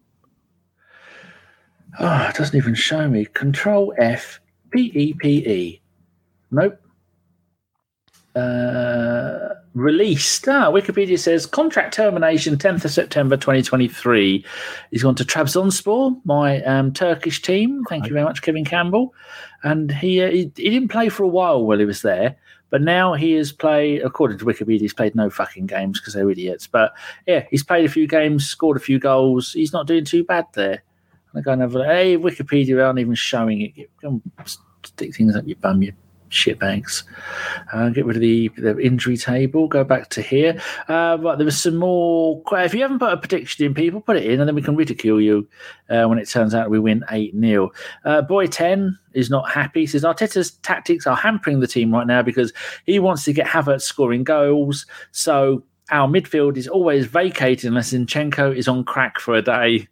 Oh, <sighs> it doesn't even show me. Control F P E P E. Nope. Uh, released. Ah, Wikipedia says contract termination 10th of September 2023. He's gone to Trabzonspor, my um, Turkish team. Thank you very much, Kevin Campbell. And he, uh, he, he didn't play for a while while he was there, but now he has played. According to Wikipedia, he's played no fucking games because they're idiots. But yeah, he's played a few games, scored a few goals. He's not doing too bad there. I go and have a hey Wikipedia aren't even showing it. Come stick things up your bum, you shitbags. Uh, get rid of the, the injury table. Go back to here. Uh, but there was some more. If you haven't put a prediction in, people put it in, and then we can ridicule you uh, when it turns out we win eight 0 uh, Boy ten is not happy. He says Arteta's tactics are hampering the team right now because he wants to get Havertz scoring goals. So our midfield is always vacated unless Zinchenko is on crack for a day.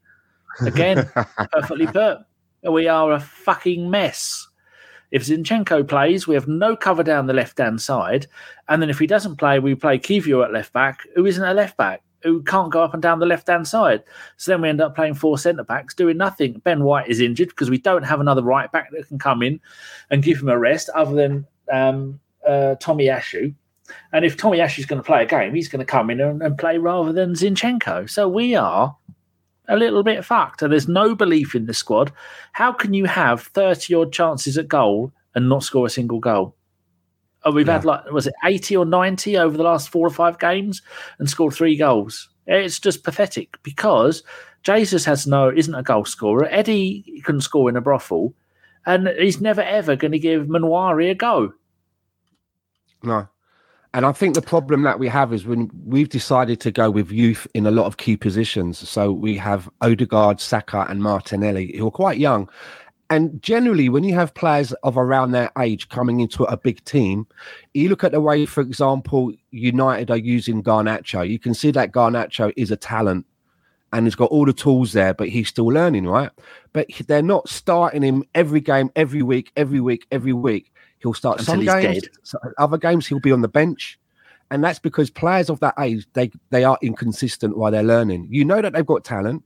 Again, <laughs> perfectly put. We are a fucking mess. If Zinchenko plays, we have no cover down the left hand side. And then if he doesn't play, we play Kiwior at left back, who isn't a left back, who can't go up and down the left hand side. So then we end up playing four centre backs doing nothing. Ben White is injured because we don't have another right back that can come in and give him a rest other than um, uh, Tomiyasu. And if Tomiyasu is going to play a game, he's going to come in and, and play rather than Zinchenko. So we are a little bit fucked and there's no belief in the squad. How can you have 30 odd chances at goal and not score a single goal? Oh, we've yeah. had like, was it 80 or 90 over the last four or five games and scored three goals? It's just pathetic because Jesus has no, isn't a goal scorer. Eddie can score in a brothel and he's never ever going to give Nwaneri a go. No. And I think the problem that we have is when we've decided to go with youth in a lot of key positions. So we have Odegaard, Saka, and Martinelli, who are quite young. And generally, when you have players of around their age coming into a big team, you look at the way, for example, United are using Garnacho. You can see that Garnacho is a talent and he's got all the tools there, but he's still learning, right? But they're not starting him every game, every week, every week, every week. He'll start Until some games, other games he'll be on the bench, and that's because players of that age they they are inconsistent while they're learning. You know that they've got talent.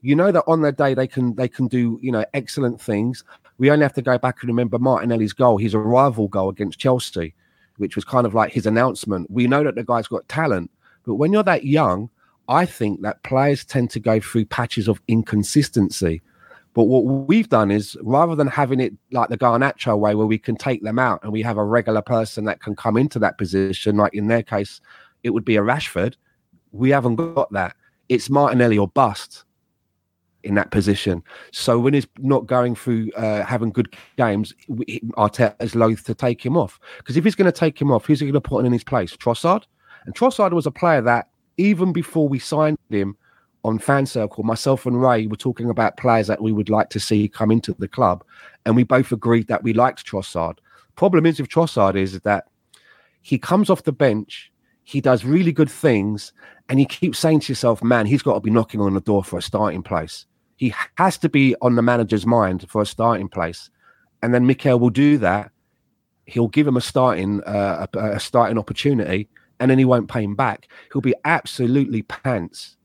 You know that on their day they can they can do you know excellent things. We only have to go back and remember Martinelli's goal, his arrival goal against Chelsea, which was kind of like his announcement. We know that the guy's got talent, but when you're that young, I think that players tend to go through patches of inconsistency. But what we've done is rather than having it like the Garnacho way where we can take them out and we have a regular person that can come into that position, like in their case, it would be a Rashford. We haven't got that. It's Martinelli or bust in that position. So when he's not going through uh, having good games, Arteta is loath to take him off. Because if he's going to take him off, who's he going to put in his place? Trossard? And Trossard was a player that even before we signed him, on fan circle, myself and Ray were talking about players that we would like to see come into the club, and we both agreed that we liked Trossard. Problem is with Trossard is that he comes off the bench, he does really good things, and you keep saying to yourself, "Man, he's got to be knocking on the door for a starting place. He has to be on the manager's mind for a starting place." And then Mikel will do that. He'll give him a starting uh, a, a starting opportunity, and then he won't pay him back. He'll be absolutely pants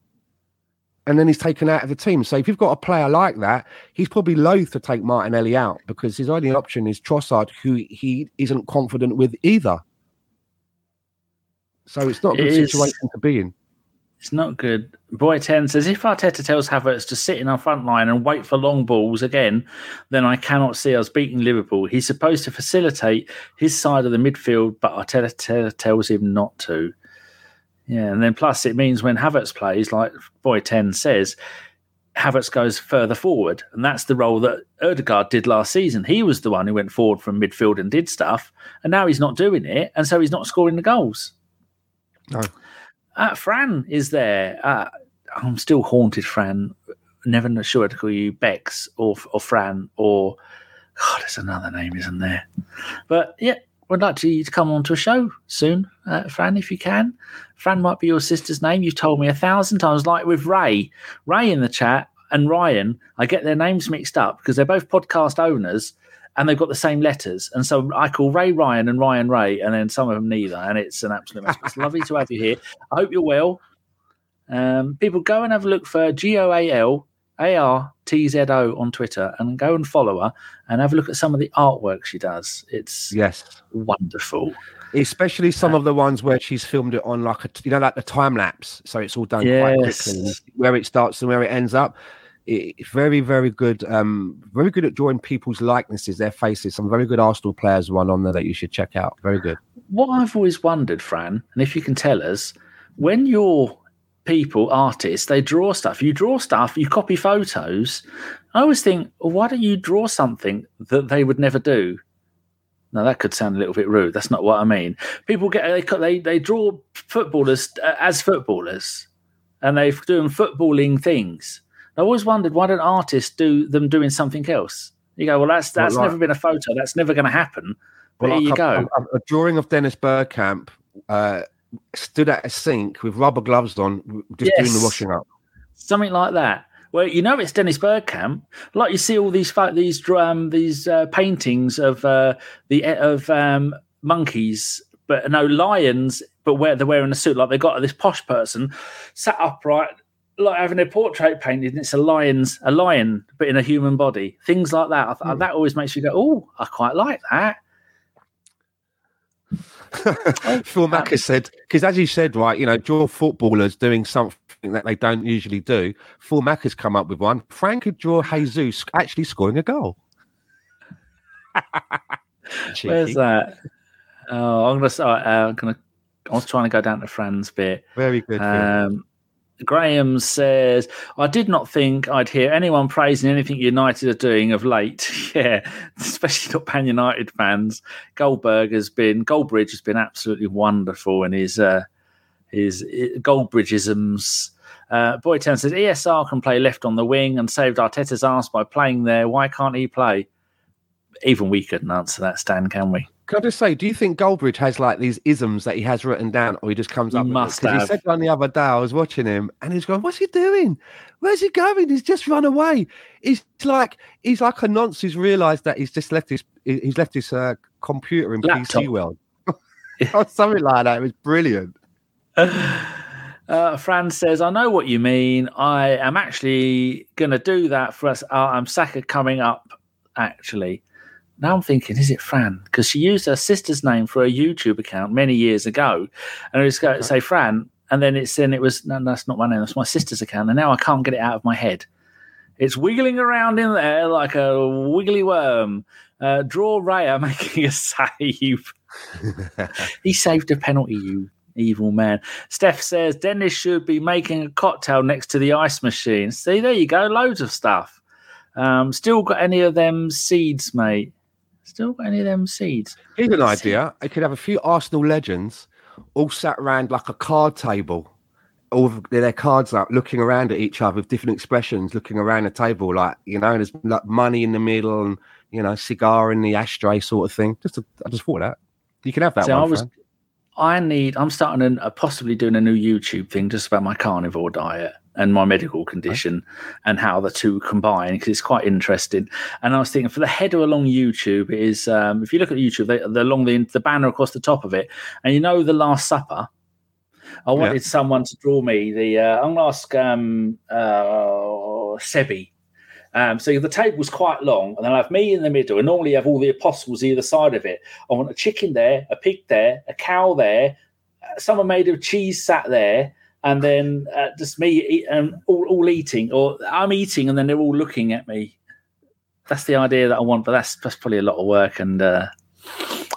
and then he's taken out of the team. So if you've got a player like that, he's probably loath to take Martinelli out because his only option is Trossard, who he isn't confident with either. So it's not a good It is. situation to be in. It's not good. Boy 10 says if Arteta tells Havertz to sit in our front line and wait for long balls again, then I cannot see us beating Liverpool. He's supposed to facilitate his side of the midfield, but Arteta tells him not to. Yeah, and then plus it means when Havertz plays, like Boy 10 says, Havertz goes further forward. And that's the role that Odegaard did last season. He was the one who went forward from midfield and did stuff. And now he's not doing it. And so he's not scoring the goals. No. Uh, Fran is there. Uh, I'm still haunted, Fran. Never sure to call you Bex or or Fran or God, there's another name, isn't there? But yeah, would like to, you to come on to a show soon, uh, Fran, if you can. Fran might be your sister's name. You've told me a thousand times, like with Ray. Ray in the chat and Ryan, I get their names mixed up because they're both podcast owners and they've got the same letters. And so I call Ray Ryan and Ryan Ray, and then some of them neither. And it's an absolute mess. It's lovely to have you here. I hope you're well. Um, people go and have a look for G O A L A R T Z O on Twitter and go and follow her and have a look at some of the artwork she does. It's Yes. wonderful. Especially some of the ones where she's filmed it on like a you know like the time lapse, so it's all done quite Yes. quickly, where it starts and where it ends up. It's very very good, um, very good at drawing people's likenesses, their faces. Some very good Arsenal players one on there that you should check out. Very good. What I've always wondered, Fran, and if you can tell us, when your people, artists, they draw stuff, you draw stuff, you copy photos. I always think, well, why don't you draw something that they would never do? Now that could sound a little bit rude. That's not what I mean. People get they they, they draw footballers uh, as footballers, and they're doing footballing things. I always wondered why don't artists do them doing something else? You go, well, that's that's like- never been a photo. That's never going to happen. But Well, here you like go. A, a- a drawing of Dennis Bergkamp uh, stood at a sink with rubber gloves on, just doing the washing up. something like that. Well, you know it's Dennis Bergkamp. Like you see all these these um, these uh, paintings of uh, the of um, monkeys, but no lions, but where they're wearing a suit. Like they got this posh person sat upright, like having their portrait painted, and it's a lion's a lion, but in a human body. Things like that. I Hmm. That always makes you go, "Oh, I quite like that." <laughs> Phil Macker said, because as you said, right, you know, draw footballers doing something that they don't usually do. Phil Macker's come up with one. Frank could draw Jesus actually scoring a goal. <laughs> Where's that? Oh, I'm gonna. Uh, I'm gonna. I was trying to go down to Fran's bit. Very good. Um, Graham says, I did not think I'd hear anyone praising anything United are doing of late. <laughs> yeah, especially not Pan United fans. Goldberg has been, Goldbridge has been absolutely wonderful in his, uh, his Goldbridgeisms. Uh, Boytown says, ESR can play left on the wing and saved Arteta's ass by playing there. Why can't he play? Even we couldn't answer that, Stan, can we? Can I just say, do you think Goldbridge has like these isms that he has written down, or he just comes He up? with must 'Cause have. He said one the other day. I was watching him, and he's going, "What's he doing? Where's he going? He's just run away." He's like, he's like a nonce who's realised that he's just left his, he's left his uh, computer in Laptop. PC world, <laughs> <laughs> or something like that. It was brilliant. <sighs> Uh, Fran says, I know what you mean. I am actually going to do that for us. Uh, I'm Saka coming up, actually. Now I'm thinking, is it Fran? Because she used her sister's name for a YouTube account many years ago. And it was going to say Fran. And then it's then it was, no, that's not my name. That's my sister's account. And now I can't get it out of my head. It's wiggling around in there like a wiggly worm. Uh, draw Raya <laughs> making a save. <laughs> he saved a penalty, you evil man. Steph says Dennis should be making a cocktail next to the ice machine. See, there you go, loads of stuff. Um, still got any of them seeds, mate? Still got any of them seeds? Here's an idea. I could have a few Arsenal legends all sat around like a card table, all their cards up, looking around at each other with different expressions, looking around the table, like you know, and there's like money in the middle and you know, cigar in the ashtray sort of thing. Just, a, I just thought that you can have that So one. I was. I need. I'm starting an, uh, possibly doing a new YouTube thing just about my carnivore diet and my medical condition and how the two combine because it's quite interesting. And I was thinking for the header along YouTube is um, if you look at YouTube, they, they're along the the banner across the top of it, and you know the Last Supper. I wanted someone to draw me the. Uh, I'm going to ask um, uh, Sebi. Um, so the table's quite long, and then I have me in the middle, and normally you have all the apostles either side of it. I want a chicken there, a pig there, a cow there, someone made of cheese sat there, and then uh, just me eat, um, all, all eating, or I'm eating, and then they're all looking at me. That's the idea that I want, but that's that's probably a lot of work. And uh,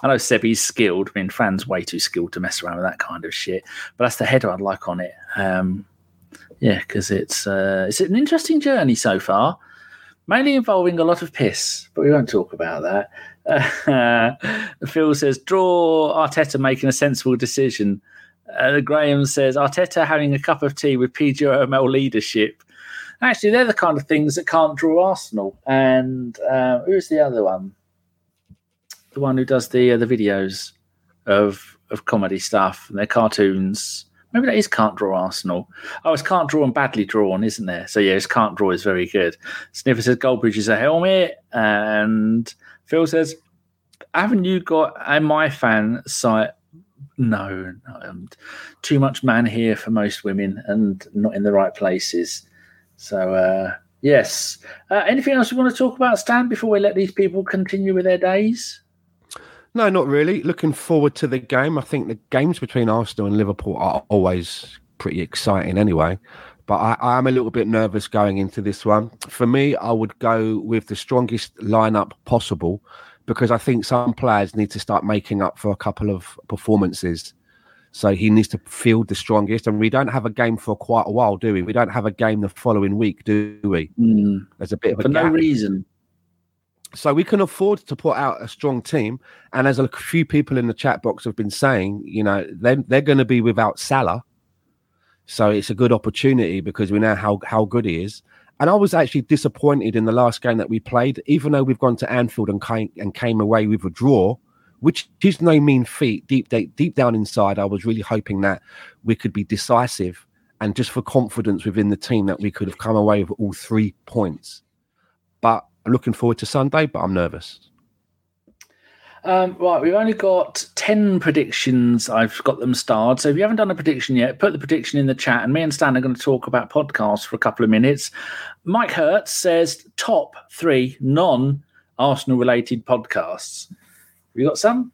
I know Sebi's skilled. I mean, Fran's way too skilled to mess around with that kind of shit. But that's the header I'd like on it. Um, yeah, because it's uh, it's an interesting journey so far, mainly involving a lot of piss, but we won't talk about that. Uh, <laughs> Phil says, draw Arteta making a sensible decision. Uh, Graham says, Arteta having a cup of tea with PGMOL leadership. Actually, they're the kind of things that can't draw Arsenal. And uh, who's the other one? The one who does the uh, the videos of of comedy stuff and their cartoons. Maybe that is can't draw Arsenal. Oh, it's can't draw and badly drawn, isn't there? So yeah, it's can't draw is very good. Sniffer says Goldbridge is a helmet, and Phil says, "Haven't you got a my fan site?" No, no um, too much man here for most women, and not in the right places. So uh, yes. Uh, anything else you want to talk about, Stan, before we let these people continue with their days? No, not really. Looking forward to the game. I think the games between Arsenal and Liverpool are always pretty exciting anyway. But I, I am a little bit nervous going into this one. For me, I would go with the strongest lineup possible because I think some players need to start making up for a couple of performances. So he needs to field the strongest. And we don't have a game for quite a while, do we? We don't have a game the following week, do we? Mm. There's a bit of a For no gap. reason. So we can afford to put out a strong team. And as a few people in the chat box have been saying, you know, they're, they're going to be without Salah. So it's a good opportunity because we know how, how good he is. And I was actually disappointed in the last game that we played, even though we've gone to Anfield and came, and came away with a draw, which is no mean feat. Deep, deep, deep down inside, I was really hoping that we could be decisive and just for confidence within the team that we could have come away with all three points. But I'm looking forward to Sunday, but I'm nervous. Um, right, we've only got 10 predictions. I've got them starred. So if you haven't done a prediction yet, put the prediction in the chat. And me and Stan are going to talk about podcasts for a couple of minutes. Mike Hertz says top three non Arsenal related podcasts. Have you got some?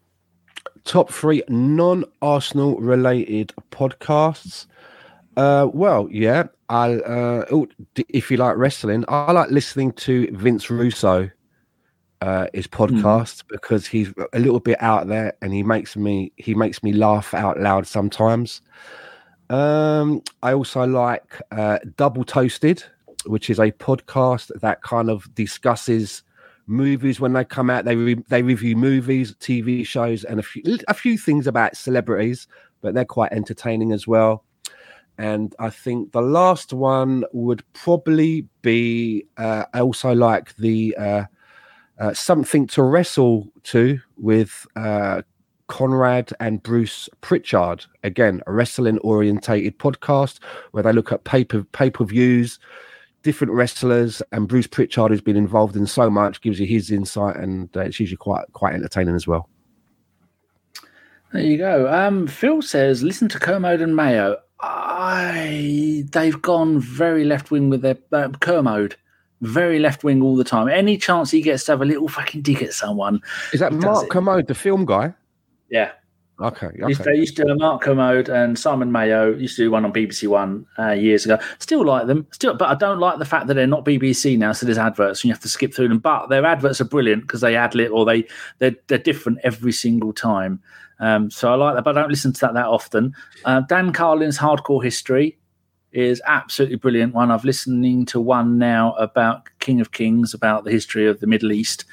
Top three non Arsenal related podcasts. Uh, well, yeah. I uh, oh, if you like wrestling, I like listening to Vince Russo, uh, his podcast because he's a little bit out there and he makes me he makes me laugh out loud sometimes. Um, I also like uh, Double Toasted, which is a podcast that kind of discusses movies when they come out. They re- they review movies, TV shows, and a few a few things about celebrities, but they're quite entertaining as well. And I think the last one would probably be. Uh, I also like the uh, something to wrestle to with uh, Conrad and Bruce Prichard. Again, a wrestling orientated podcast where they look at pay per views, different wrestlers, and Bruce Prichard, who's been involved in so much, gives you his insight, and uh, it's usually quite quite entertaining as well. There you go. Um, Phil says, listen to Kermode and Mayo. I they've gone very left wing with their uh, Kermode, very left wing all the time. Any chance he gets to have a little fucking dig at someone, Is that Mark it. Kermode, the film guy? yeah. Okay, okay. They used to do a Mark Kermode and Simon Mayo used to do one on BBC One uh, years ago. Still like them, still, but I don't like the fact that they're not BBC now. So there's adverts and you have to skip through them. But their adverts are brilliant because they ad lib or they they're, they're different every single time. Um, so I like that, but I don't listen to that that often. Uh, Dan Carlin's Hardcore History is absolutely brilliant one. I've listening to one now about King of Kings, about the history of the Middle East,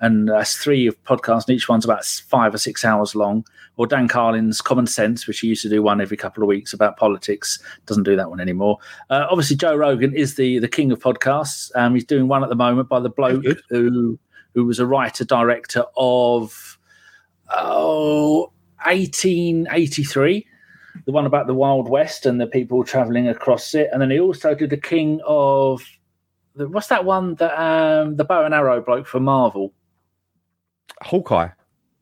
and that's three of podcasts, and each one's about five or six hours long. Or Dan Carlin's Common Sense, which he used to do one every couple of weeks about politics, doesn't do that one anymore. Uh, obviously, Joe Rogan is the the king of podcasts. Um, he's doing one at the moment by the bloke who who was a writer director of oh 1883 the one about the Wild West and the people traveling across it. And then he also did the King of the, what's that one that um the bow and arrow bloke for Marvel? Hawkeye,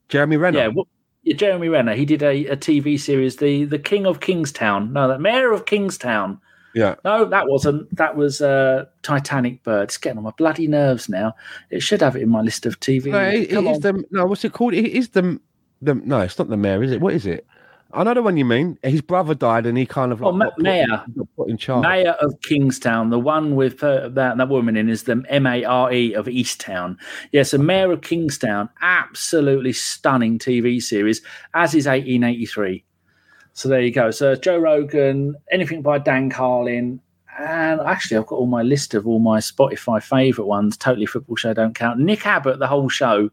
Jeremy Renner. Yeah, what, yeah, Jeremy Renner. He did a, a TV series, the the King of Kingstown. No, the Mayor of Kingstown. yeah. No, that wasn't. That was uh, Titanic Bird. It's getting on my bloody nerves now. It should have it in my list of TV. No, it, it is the no. What's it called? It is the the no. It's not the mayor, is it? What is it? I know the one you mean. His brother died, and he kind of like Oh, got put, Mayor. got put in charge. Mayor of Kingstown, the one with uh, that that woman in is the M A R E of Easttown. Yes, a Mayor of Kingstown, absolutely stunning TV series, as is 1883. So there you go. So Joe Rogan, anything by Dan Carlin, and actually I've got all my list of all my Spotify favourite ones. Totally Football Show don't count. Nick Abbott, the whole show,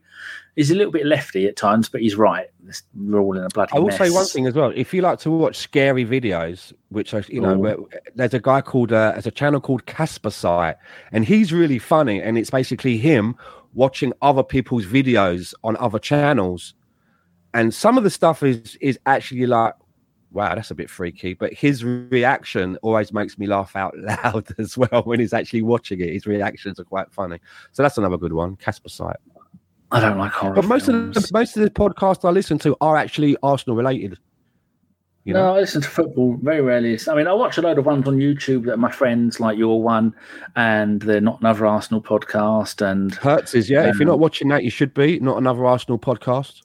is a little bit lefty at times, but he's right. We're all in a bloody I will mess. say one thing as well. If you like to watch scary videos, which I, you know, where, there's a guy called, uh, there's a channel called Casper Site, and he's really funny. And it's basically him watching other people's videos on other channels. And some of the stuff is is actually like, wow, that's a bit freaky. But his reaction always makes me laugh out <laughs> loud as well when he's actually watching it. His reactions are quite funny. So that's another good one, Casper Site. I don't like horror. But most of the most of the podcasts I listen to are actually Arsenal related. You know? No, I listen to football very rarely. I mean, I watch a load of ones on YouTube that are my friends, like your one, and they're not another Arsenal podcast. And Hertz is, yeah. if you're not watching that, you should be. Not another Arsenal podcast.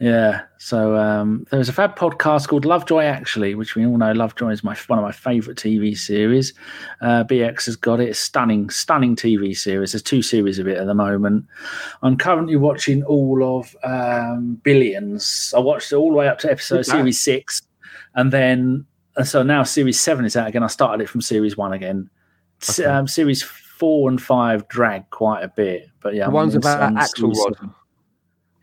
Yeah, so um, there's a fab podcast called Lovejoy, actually, which we all know Lovejoy is my one of my favourite TV series. Uh, BX has got it. It's stunning, stunning TV series. There's two series of it at the moment. I'm currently watching all of um, Billions. I watched it all the way up to episode Good man. series six, and then and so now series seven is out again. I started it from series one again. Okay. Um, series four and five drag quite a bit, but yeah, The ones on- about Axelrod.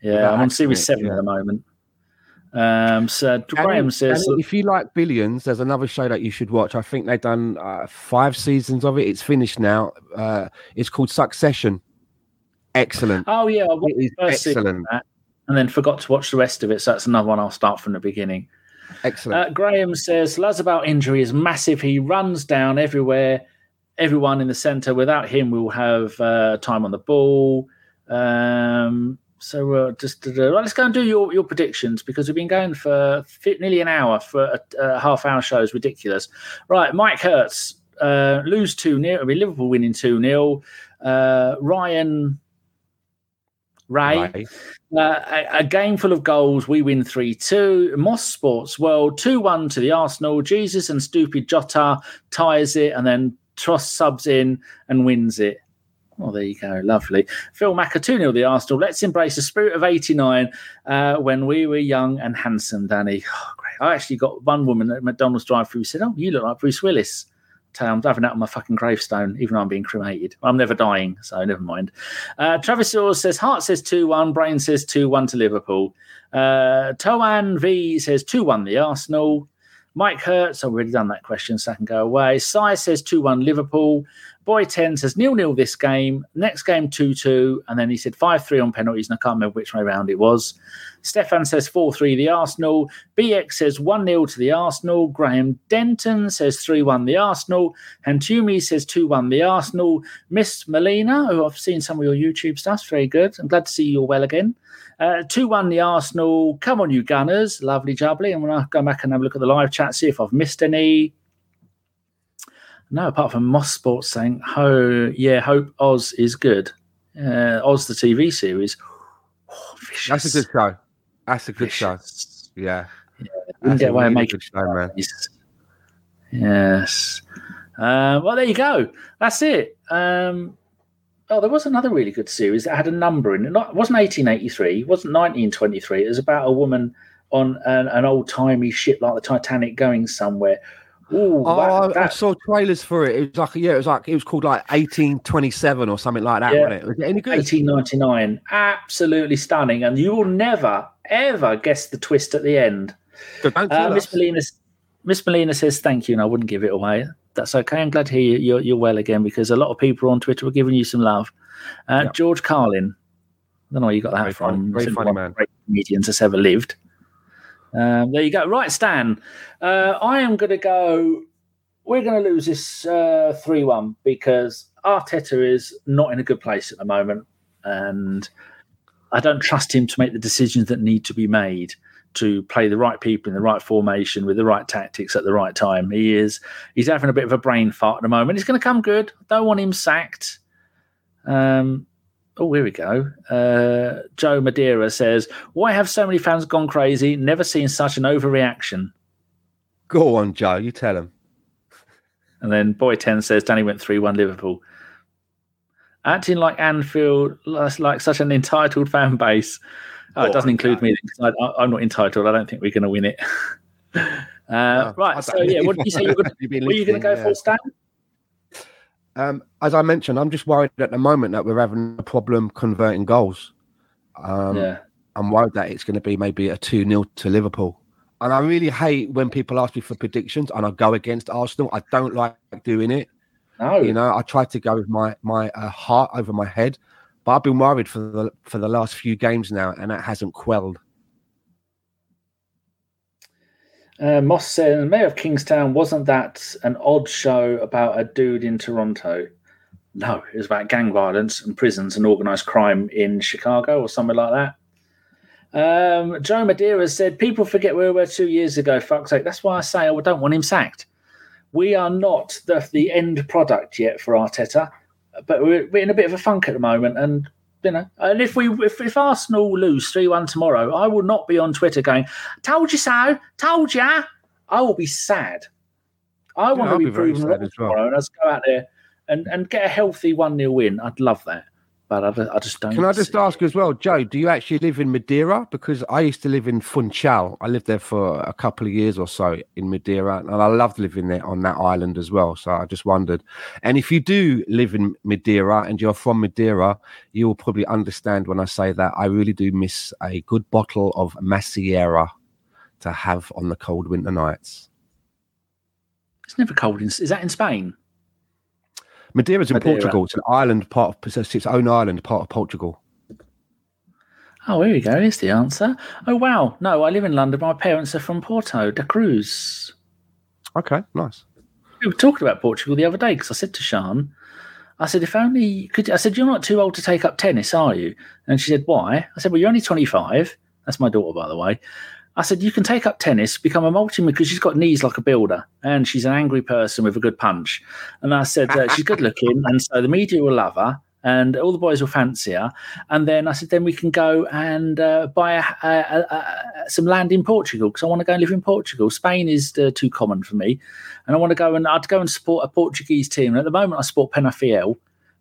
Yeah, I'm on series seven yeah. at the moment. Um, so Graham says, and if you like Billions, there's another show that you should watch. I think they've done uh, five seasons of it. It's finished now. Uh, it's called Succession. Excellent. "Oh yeah, It is the first season excellent. that, and then forgot to watch the rest of it. So that's another one I'll start from the beginning." Excellent. Uh, Graham says, "Laz about injury is massive. He runs down everywhere, everyone in the centre. Without him, we'll have uh, time on the ball." Um, so uh, just uh, well, let's go and do your, your predictions because we've been going for nearly an hour for a, a half hour show. is ridiculous. Right, Mike Hertz uh, lose two 0 It'll be Liverpool winning two 0 uh, Ryan Ray. Uh, a, a game full of goals. We win 3 2. Moss Sports World 2 1 to the Arsenal. Jesus and stupid Jota ties it and then Tross subs in and wins it. Oh, there you go. Lovely. Phil 2 0 the Arsenal. Let's embrace the spirit of 89 uh, when we were young and handsome, Danny. <sighs> Oh, great. I actually got one woman at McDonald's drive through who said, Oh, you look like Bruce Willis. I'm having that on my fucking gravestone, even though I'm being cremated. I'm never dying, so never mind. Uh, Travis Saws says Heart says 2 1, Brain says 2 1 to Liverpool. Uh, Toan V says 2 1 the Arsenal. Mike Hertz, I've already done that question, so I can go away. Sai says 2 1 Liverpool. Boy 10 says nil nil this game. Next game 2 2. And then he said 5 3 on penalties, and I can't remember which way round it was. Stefan says 4 3 the Arsenal. BX says 1 0 to the Arsenal. Graham Denton says 3 1 the Arsenal. Hantumi says 2 1 the Arsenal. Miss Melina, who I've seen some of your YouTube stuff, very good. I'm glad to see you're well again. Uh, 2 1 the Arsenal. Come on, you Gunners. Lovely jubbly. And when I go back and have a look at the live chat, see if I've missed any. No, apart from Moss Sports saying, "Ho, yeah, hope Oz is good." Uh, Oz, the TV series. Oh, That's a good show. That's a good show. Vicious. Yeah. That's get away and really make good show, man. Yes. Yes. Uh, well, there you go. That's it. Um, oh, there was another really good series that had a number in it. Not, it wasn't 1883. It wasn't 1923. It was about a woman on an, an old timey ship like the Titanic going somewhere. Ooh, Oh, that- I- I saw trailers for it. It was like yeah, it was like it was called like eighteen twenty seven or something like that. Yeah. wasn't it? Was it any good? 1899. Absolutely stunning. And you will never, ever guess the twist at the end. Good, Uh, Miss us. Melina, Miss Melina says thank you, and I wouldn't give it away. That's okay. I'm glad to hear you, you're, you're well again because a lot of people on Twitter were giving you some love. Uh, Yeah. George Carlin, I don't know where you got that Very funny- from. very funny one of the man. Great comedians that's ever lived. Um, there you go. Right, Stan. Uh, I am going to go. We're going to lose this uh, three one because Arteta is not in a good place at the moment, and I don't trust him to make the decisions that need to be made to play the right people in the right formation with the right tactics at the right time. He is he's having a bit of a brain fart at the moment. It's going to come good. Don't want him sacked. Um, Oh, here we go. Uh, Joe Madeira says, "Why have so many fans gone crazy? Never seen such an overreaction." Go on, Joe. You tell him. And then Boy Ten says, "Danny went three one Liverpool." Acting like Anfield, like such an entitled fan base. Oh, it doesn't include me. I, am not entitled. I don't think we're going to win it. <laughs> uh, no, right. So yeah, what did you say? You're gonna, <laughs> were you going to go yeah. for Stan? Um, as I mentioned, I'm just worried at the moment that we're having a problem converting goals. Um, yeah. I'm worried that it's going to be maybe a 2 0 to Liverpool. And I really hate when people ask me for predictions and I go against Arsenal. I don't like doing it. No. You know, I try to go with my my uh, heart over my head, but I've been worried for the for the last few games now, and that hasn't quelled. Uh, Moss said, Mayor of Kingstown, wasn't that an odd show about a dude in Toronto? No, it was about gang violence and prisons and organised crime in Chicago or something like that. Um, Joe Madeira said, People forget where we were two years ago. Fuck's sake. That's why I say I don't want him sacked we are not the, the end product yet for Arteta, but we're, we're in a bit of a funk at the moment. And you know, and if we if, if Arsenal lose three one tomorrow, I will not be on Twitter going, "Told you so, told ya." I will be sad. I want yeah, to be, be proven wrong tomorrow, and let's go out there and and get a healthy one 0 win. I'd love that but I, I just don't. Can I just ask you as well, Joe? Do you actually live in Madeira? Because I used to live in Funchal. I lived there for a couple of years or so in Madeira, and I loved living there on that island as well. So I just wondered. And if you do live in Madeira and you're from Madeira, you will probably understand when I say that I really do miss a good bottle of Maceira to have on the cold winter nights. It's never cold. In, is that in Spain? Madeira's in Madeira. Portugal. It's an island, part of possesses its own island, part of Portugal. Oh, here we go. Here's the answer. Oh, wow. No, I live in London. My parents are from Porto, da Cruz. Okay, nice. We were talking about Portugal the other day because I said to Sean, I said, if only could I said, you're not too old to take up tennis, are you? And she said, why? I said, well, you're only 25. That's my daughter, by the way. I said, you can take up tennis, become a multi because she's got knees like a builder and she's an angry person with a good punch. And I said, uh, she's good looking. And so the media will love her and all the boys will fancy her. And then I said, then we can go and uh, buy a, a, a, some land in Portugal because I want to go and live in Portugal. Spain is uh, too common for me. And I want to go and I'd go and support a Portuguese team. And at the moment, I support Penafiel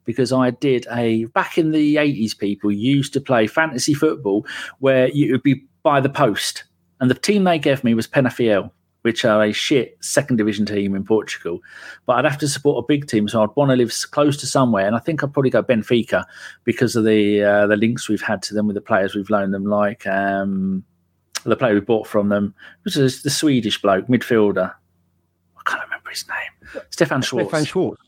because I did a back in the 80s, people used to play fantasy football where you would be by the post and the team they gave me was Penafiel, which are a shit second division team in Portugal. But I'd have to support a big team, so I'd want to live close to somewhere. And I think I'd probably go Benfica because of the uh, the links we've had to them with the players we've loaned them, like um, the player we bought from them, which is the Swedish bloke, midfielder. I can't remember his name. Stefan Schwarz. Stefan Schwarz.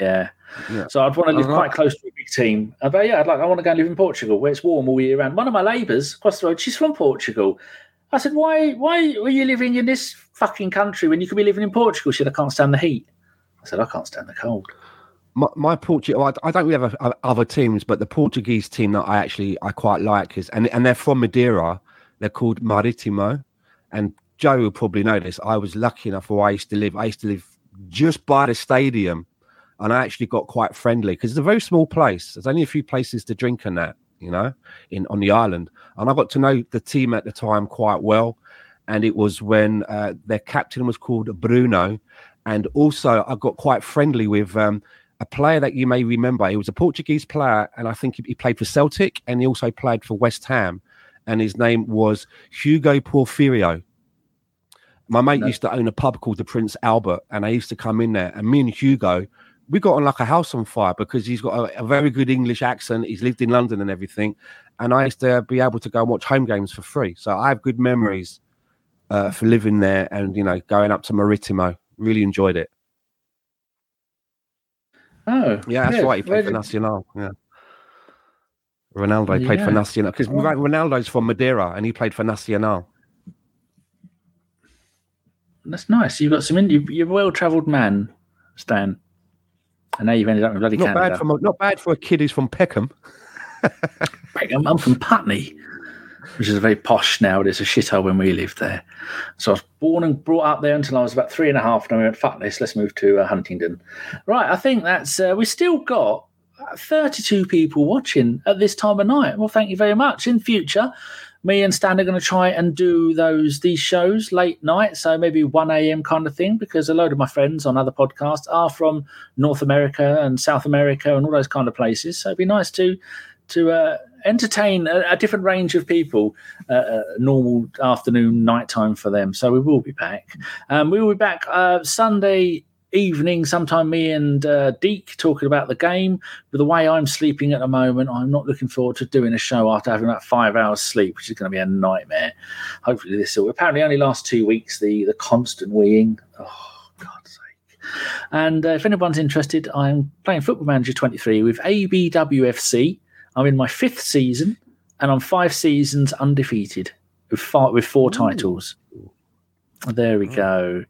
Yeah. yeah. So I'd want to live quite close to a big team. Uh, but yeah, I'd like I want to go and live in Portugal where it's warm all year round. One of my neighbours across the road, she's from Portugal. I said, why, why were you living in this fucking country when you could be living in Portugal? She said, I can't stand the heat. I said, I can't stand the cold. My, my Portugal, I, don't really have a, other teams, but the Portuguese team that I actually I quite like is, and and they're from Madeira. They're called Maritimo, and Joe will probably know this. I was lucky enough where I used to live. I used to live just by the stadium, and I actually got quite friendly because it's a very small place. There's only a few places to drink and that you know, in on the island. And I got to know the team at the time quite well. And it was when uh, their captain was called Bruno. And also, I got quite friendly with um, a player that you may remember. He was a Portuguese player, and I think he played for Celtic and he also played for West Ham. And his name was Hugo Porfirio. My mate no. used to own a pub called the Prince Albert, and I used to come in there. And me and Hugo we got on like a house on fire because he's got a, a, very good English accent. He's lived in London and everything. And I used to be able to go and watch home games for free. So I have good memories uh, for living there and, you know, going up to Maritimo. Really enjoyed it. Oh, yeah, that's right. He played for Nacional. Yeah. Ronaldo yeah. played for Nacional because. Ronaldo's from Madeira and he played for Nacional. That's nice. You've got some. You're a well-travelled man, Stan. And now you've ended up in bloody not Canada. Bad for, not bad for a kid who's from Peckham. Peckham. I'm from Putney, which is a very posh now. It's a shithole when we lived there. So I was born and brought up there until I was about three and a half. And we went, fuck this, let's move to uh, Huntingdon. Right, I think that's, uh, we still got 32 people watching at this time of night. Well, thank you very much. In future, me and Stan are going to try and do those these shows late night, so maybe 1 a.m. kind of thing, because a load of my friends on other podcasts are from North America and South America and all those kind of places. So it'd be nice to to uh, entertain a, a, different range of people, uh, uh, normal afternoon, nighttime for them. So we will be back. Um, we will be back uh, Sunday evening, sometime me and uh, Deek talking about the game. But the way I'm sleeping at the moment, I'm not looking forward to doing a show after having about five hours sleep, which is going to be a nightmare. Hopefully, this will apparently only last two weeks. The the constant weeing. Oh, God's sake. And uh, if anyone's interested, I'm playing Football Manager 23 with ABWFC. I'm in my fifth season, and I'm five seasons undefeated with five, with four Ooh. titles. There we go.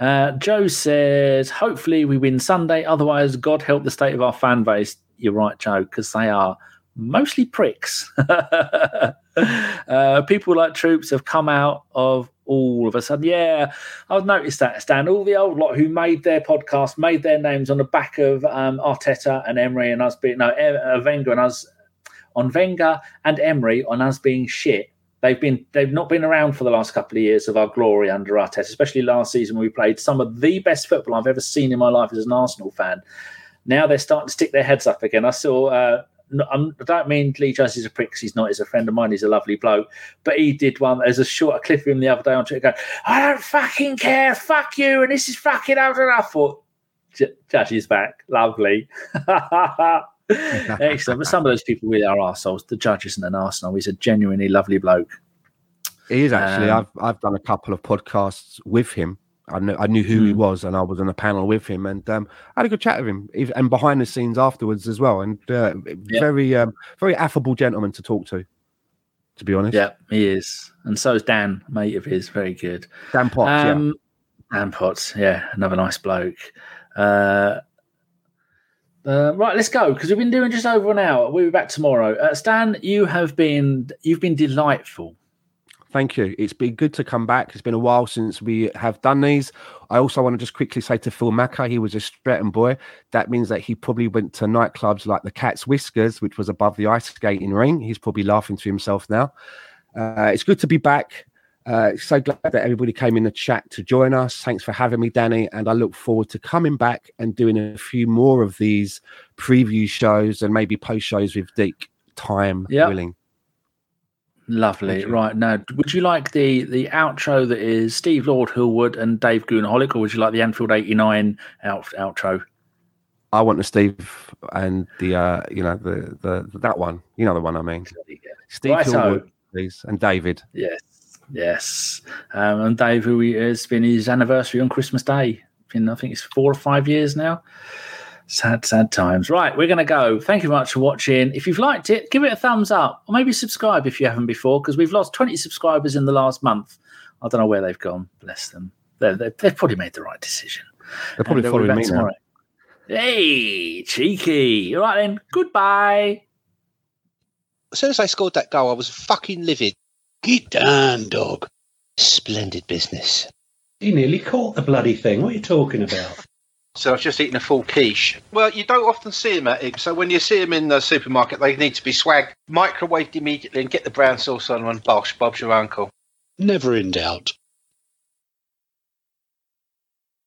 Uh, Joe says, hopefully we win Sunday. Otherwise, God help the state of our fan base. You're right, Joe, because they are mostly pricks. <laughs> uh, people like Troopz have come out of all of a sudden. Yeah, I've noticed that, Stan. All the old lot who made their podcast, made their names on the back of um, Arteta and Emery and us being, no, uh, Wenger and us, on Wenger and Emery on us being shit They've been they've not been around for the last couple of years of our glory under Arteta, especially last season when we played some of the best football I've ever seen in my life as an Arsenal fan. Now they're starting to stick their heads up again. I saw. Uh, I don't mean Lee Judges is a prick. He's not. He's a friend of mine. He's a lovely bloke. But he did one. There's a short clip of him the other day on Twitter going, "I don't fucking care. Fuck you." And this is fucking out. And I thought, Judge is back. Lovely. <laughs> <laughs> Excellent. But some of those people really are assholes. The judge isn't an arsehole. He's a genuinely lovely bloke. He is actually. Um, I've I've done a couple of podcasts with him. I knew I knew who hmm. he was, and I was on a panel with him, and um, I had a good chat with him, and behind the scenes afterwards as well. And uh, yeah. very um, very affable gentleman to talk to. To be honest, yeah, he is, and so is Dan, mate of his, very good. Dan Potts, yeah. Um, Dan Potts, yeah, another nice bloke. Uh, uh, right, let's go because we've been doing just over an hour. We'll be back tomorrow. Uh, Stan, you have been you've been delightful. Thank you. It's been good to come back. It's been a while since we have done these. I also want to just quickly say to Phil Macker, he was a Stretton boy. That means that he probably went to nightclubs like the Cat's Whiskers, which was above the ice skating ring. He's probably laughing to himself now. Uh, it's good to be back. Uh, so glad that everybody came in the chat to join us. Thanks for having me, Danny. And I look forward to coming back and doing a few more of these preview shows and maybe post shows with Deek, time yep. willing. Lovely. Right now, would you like the the outro that is Steve Lord Hillwood and Dave Goonaholic, or would you like the Anfield '89 out, outro? I want the Steve and the uh you know the the that one. You know the one I mean. Steve right, Hillwood, so, please, and David. Yes. Yes, um, and Dave, who has been his anniversary on Christmas Day. Been, I think it's four or five years now. Sad, sad times. Right, we're going to go. Thank you very much for watching. If you've liked it, give it a thumbs up, or maybe subscribe if you haven't before, because we've lost twenty subscribers in the last month. I don't know where they've gone. Bless them. they have probably made the right decision. They're probably and following me tomorrow. now. Hey, cheeky. All right then. Goodbye. As soon as I scored that goal, I was fucking livid. Get down, dog. Splendid business. He nearly caught the bloody thing. What are you talking about? So I've just eaten a full quiche. Well, you don't often see them at it. So when you see them in the supermarket, they need to be swagged, microwaved immediately, and get the brown sauce on one. Bosh, Bob's your uncle. Never in doubt.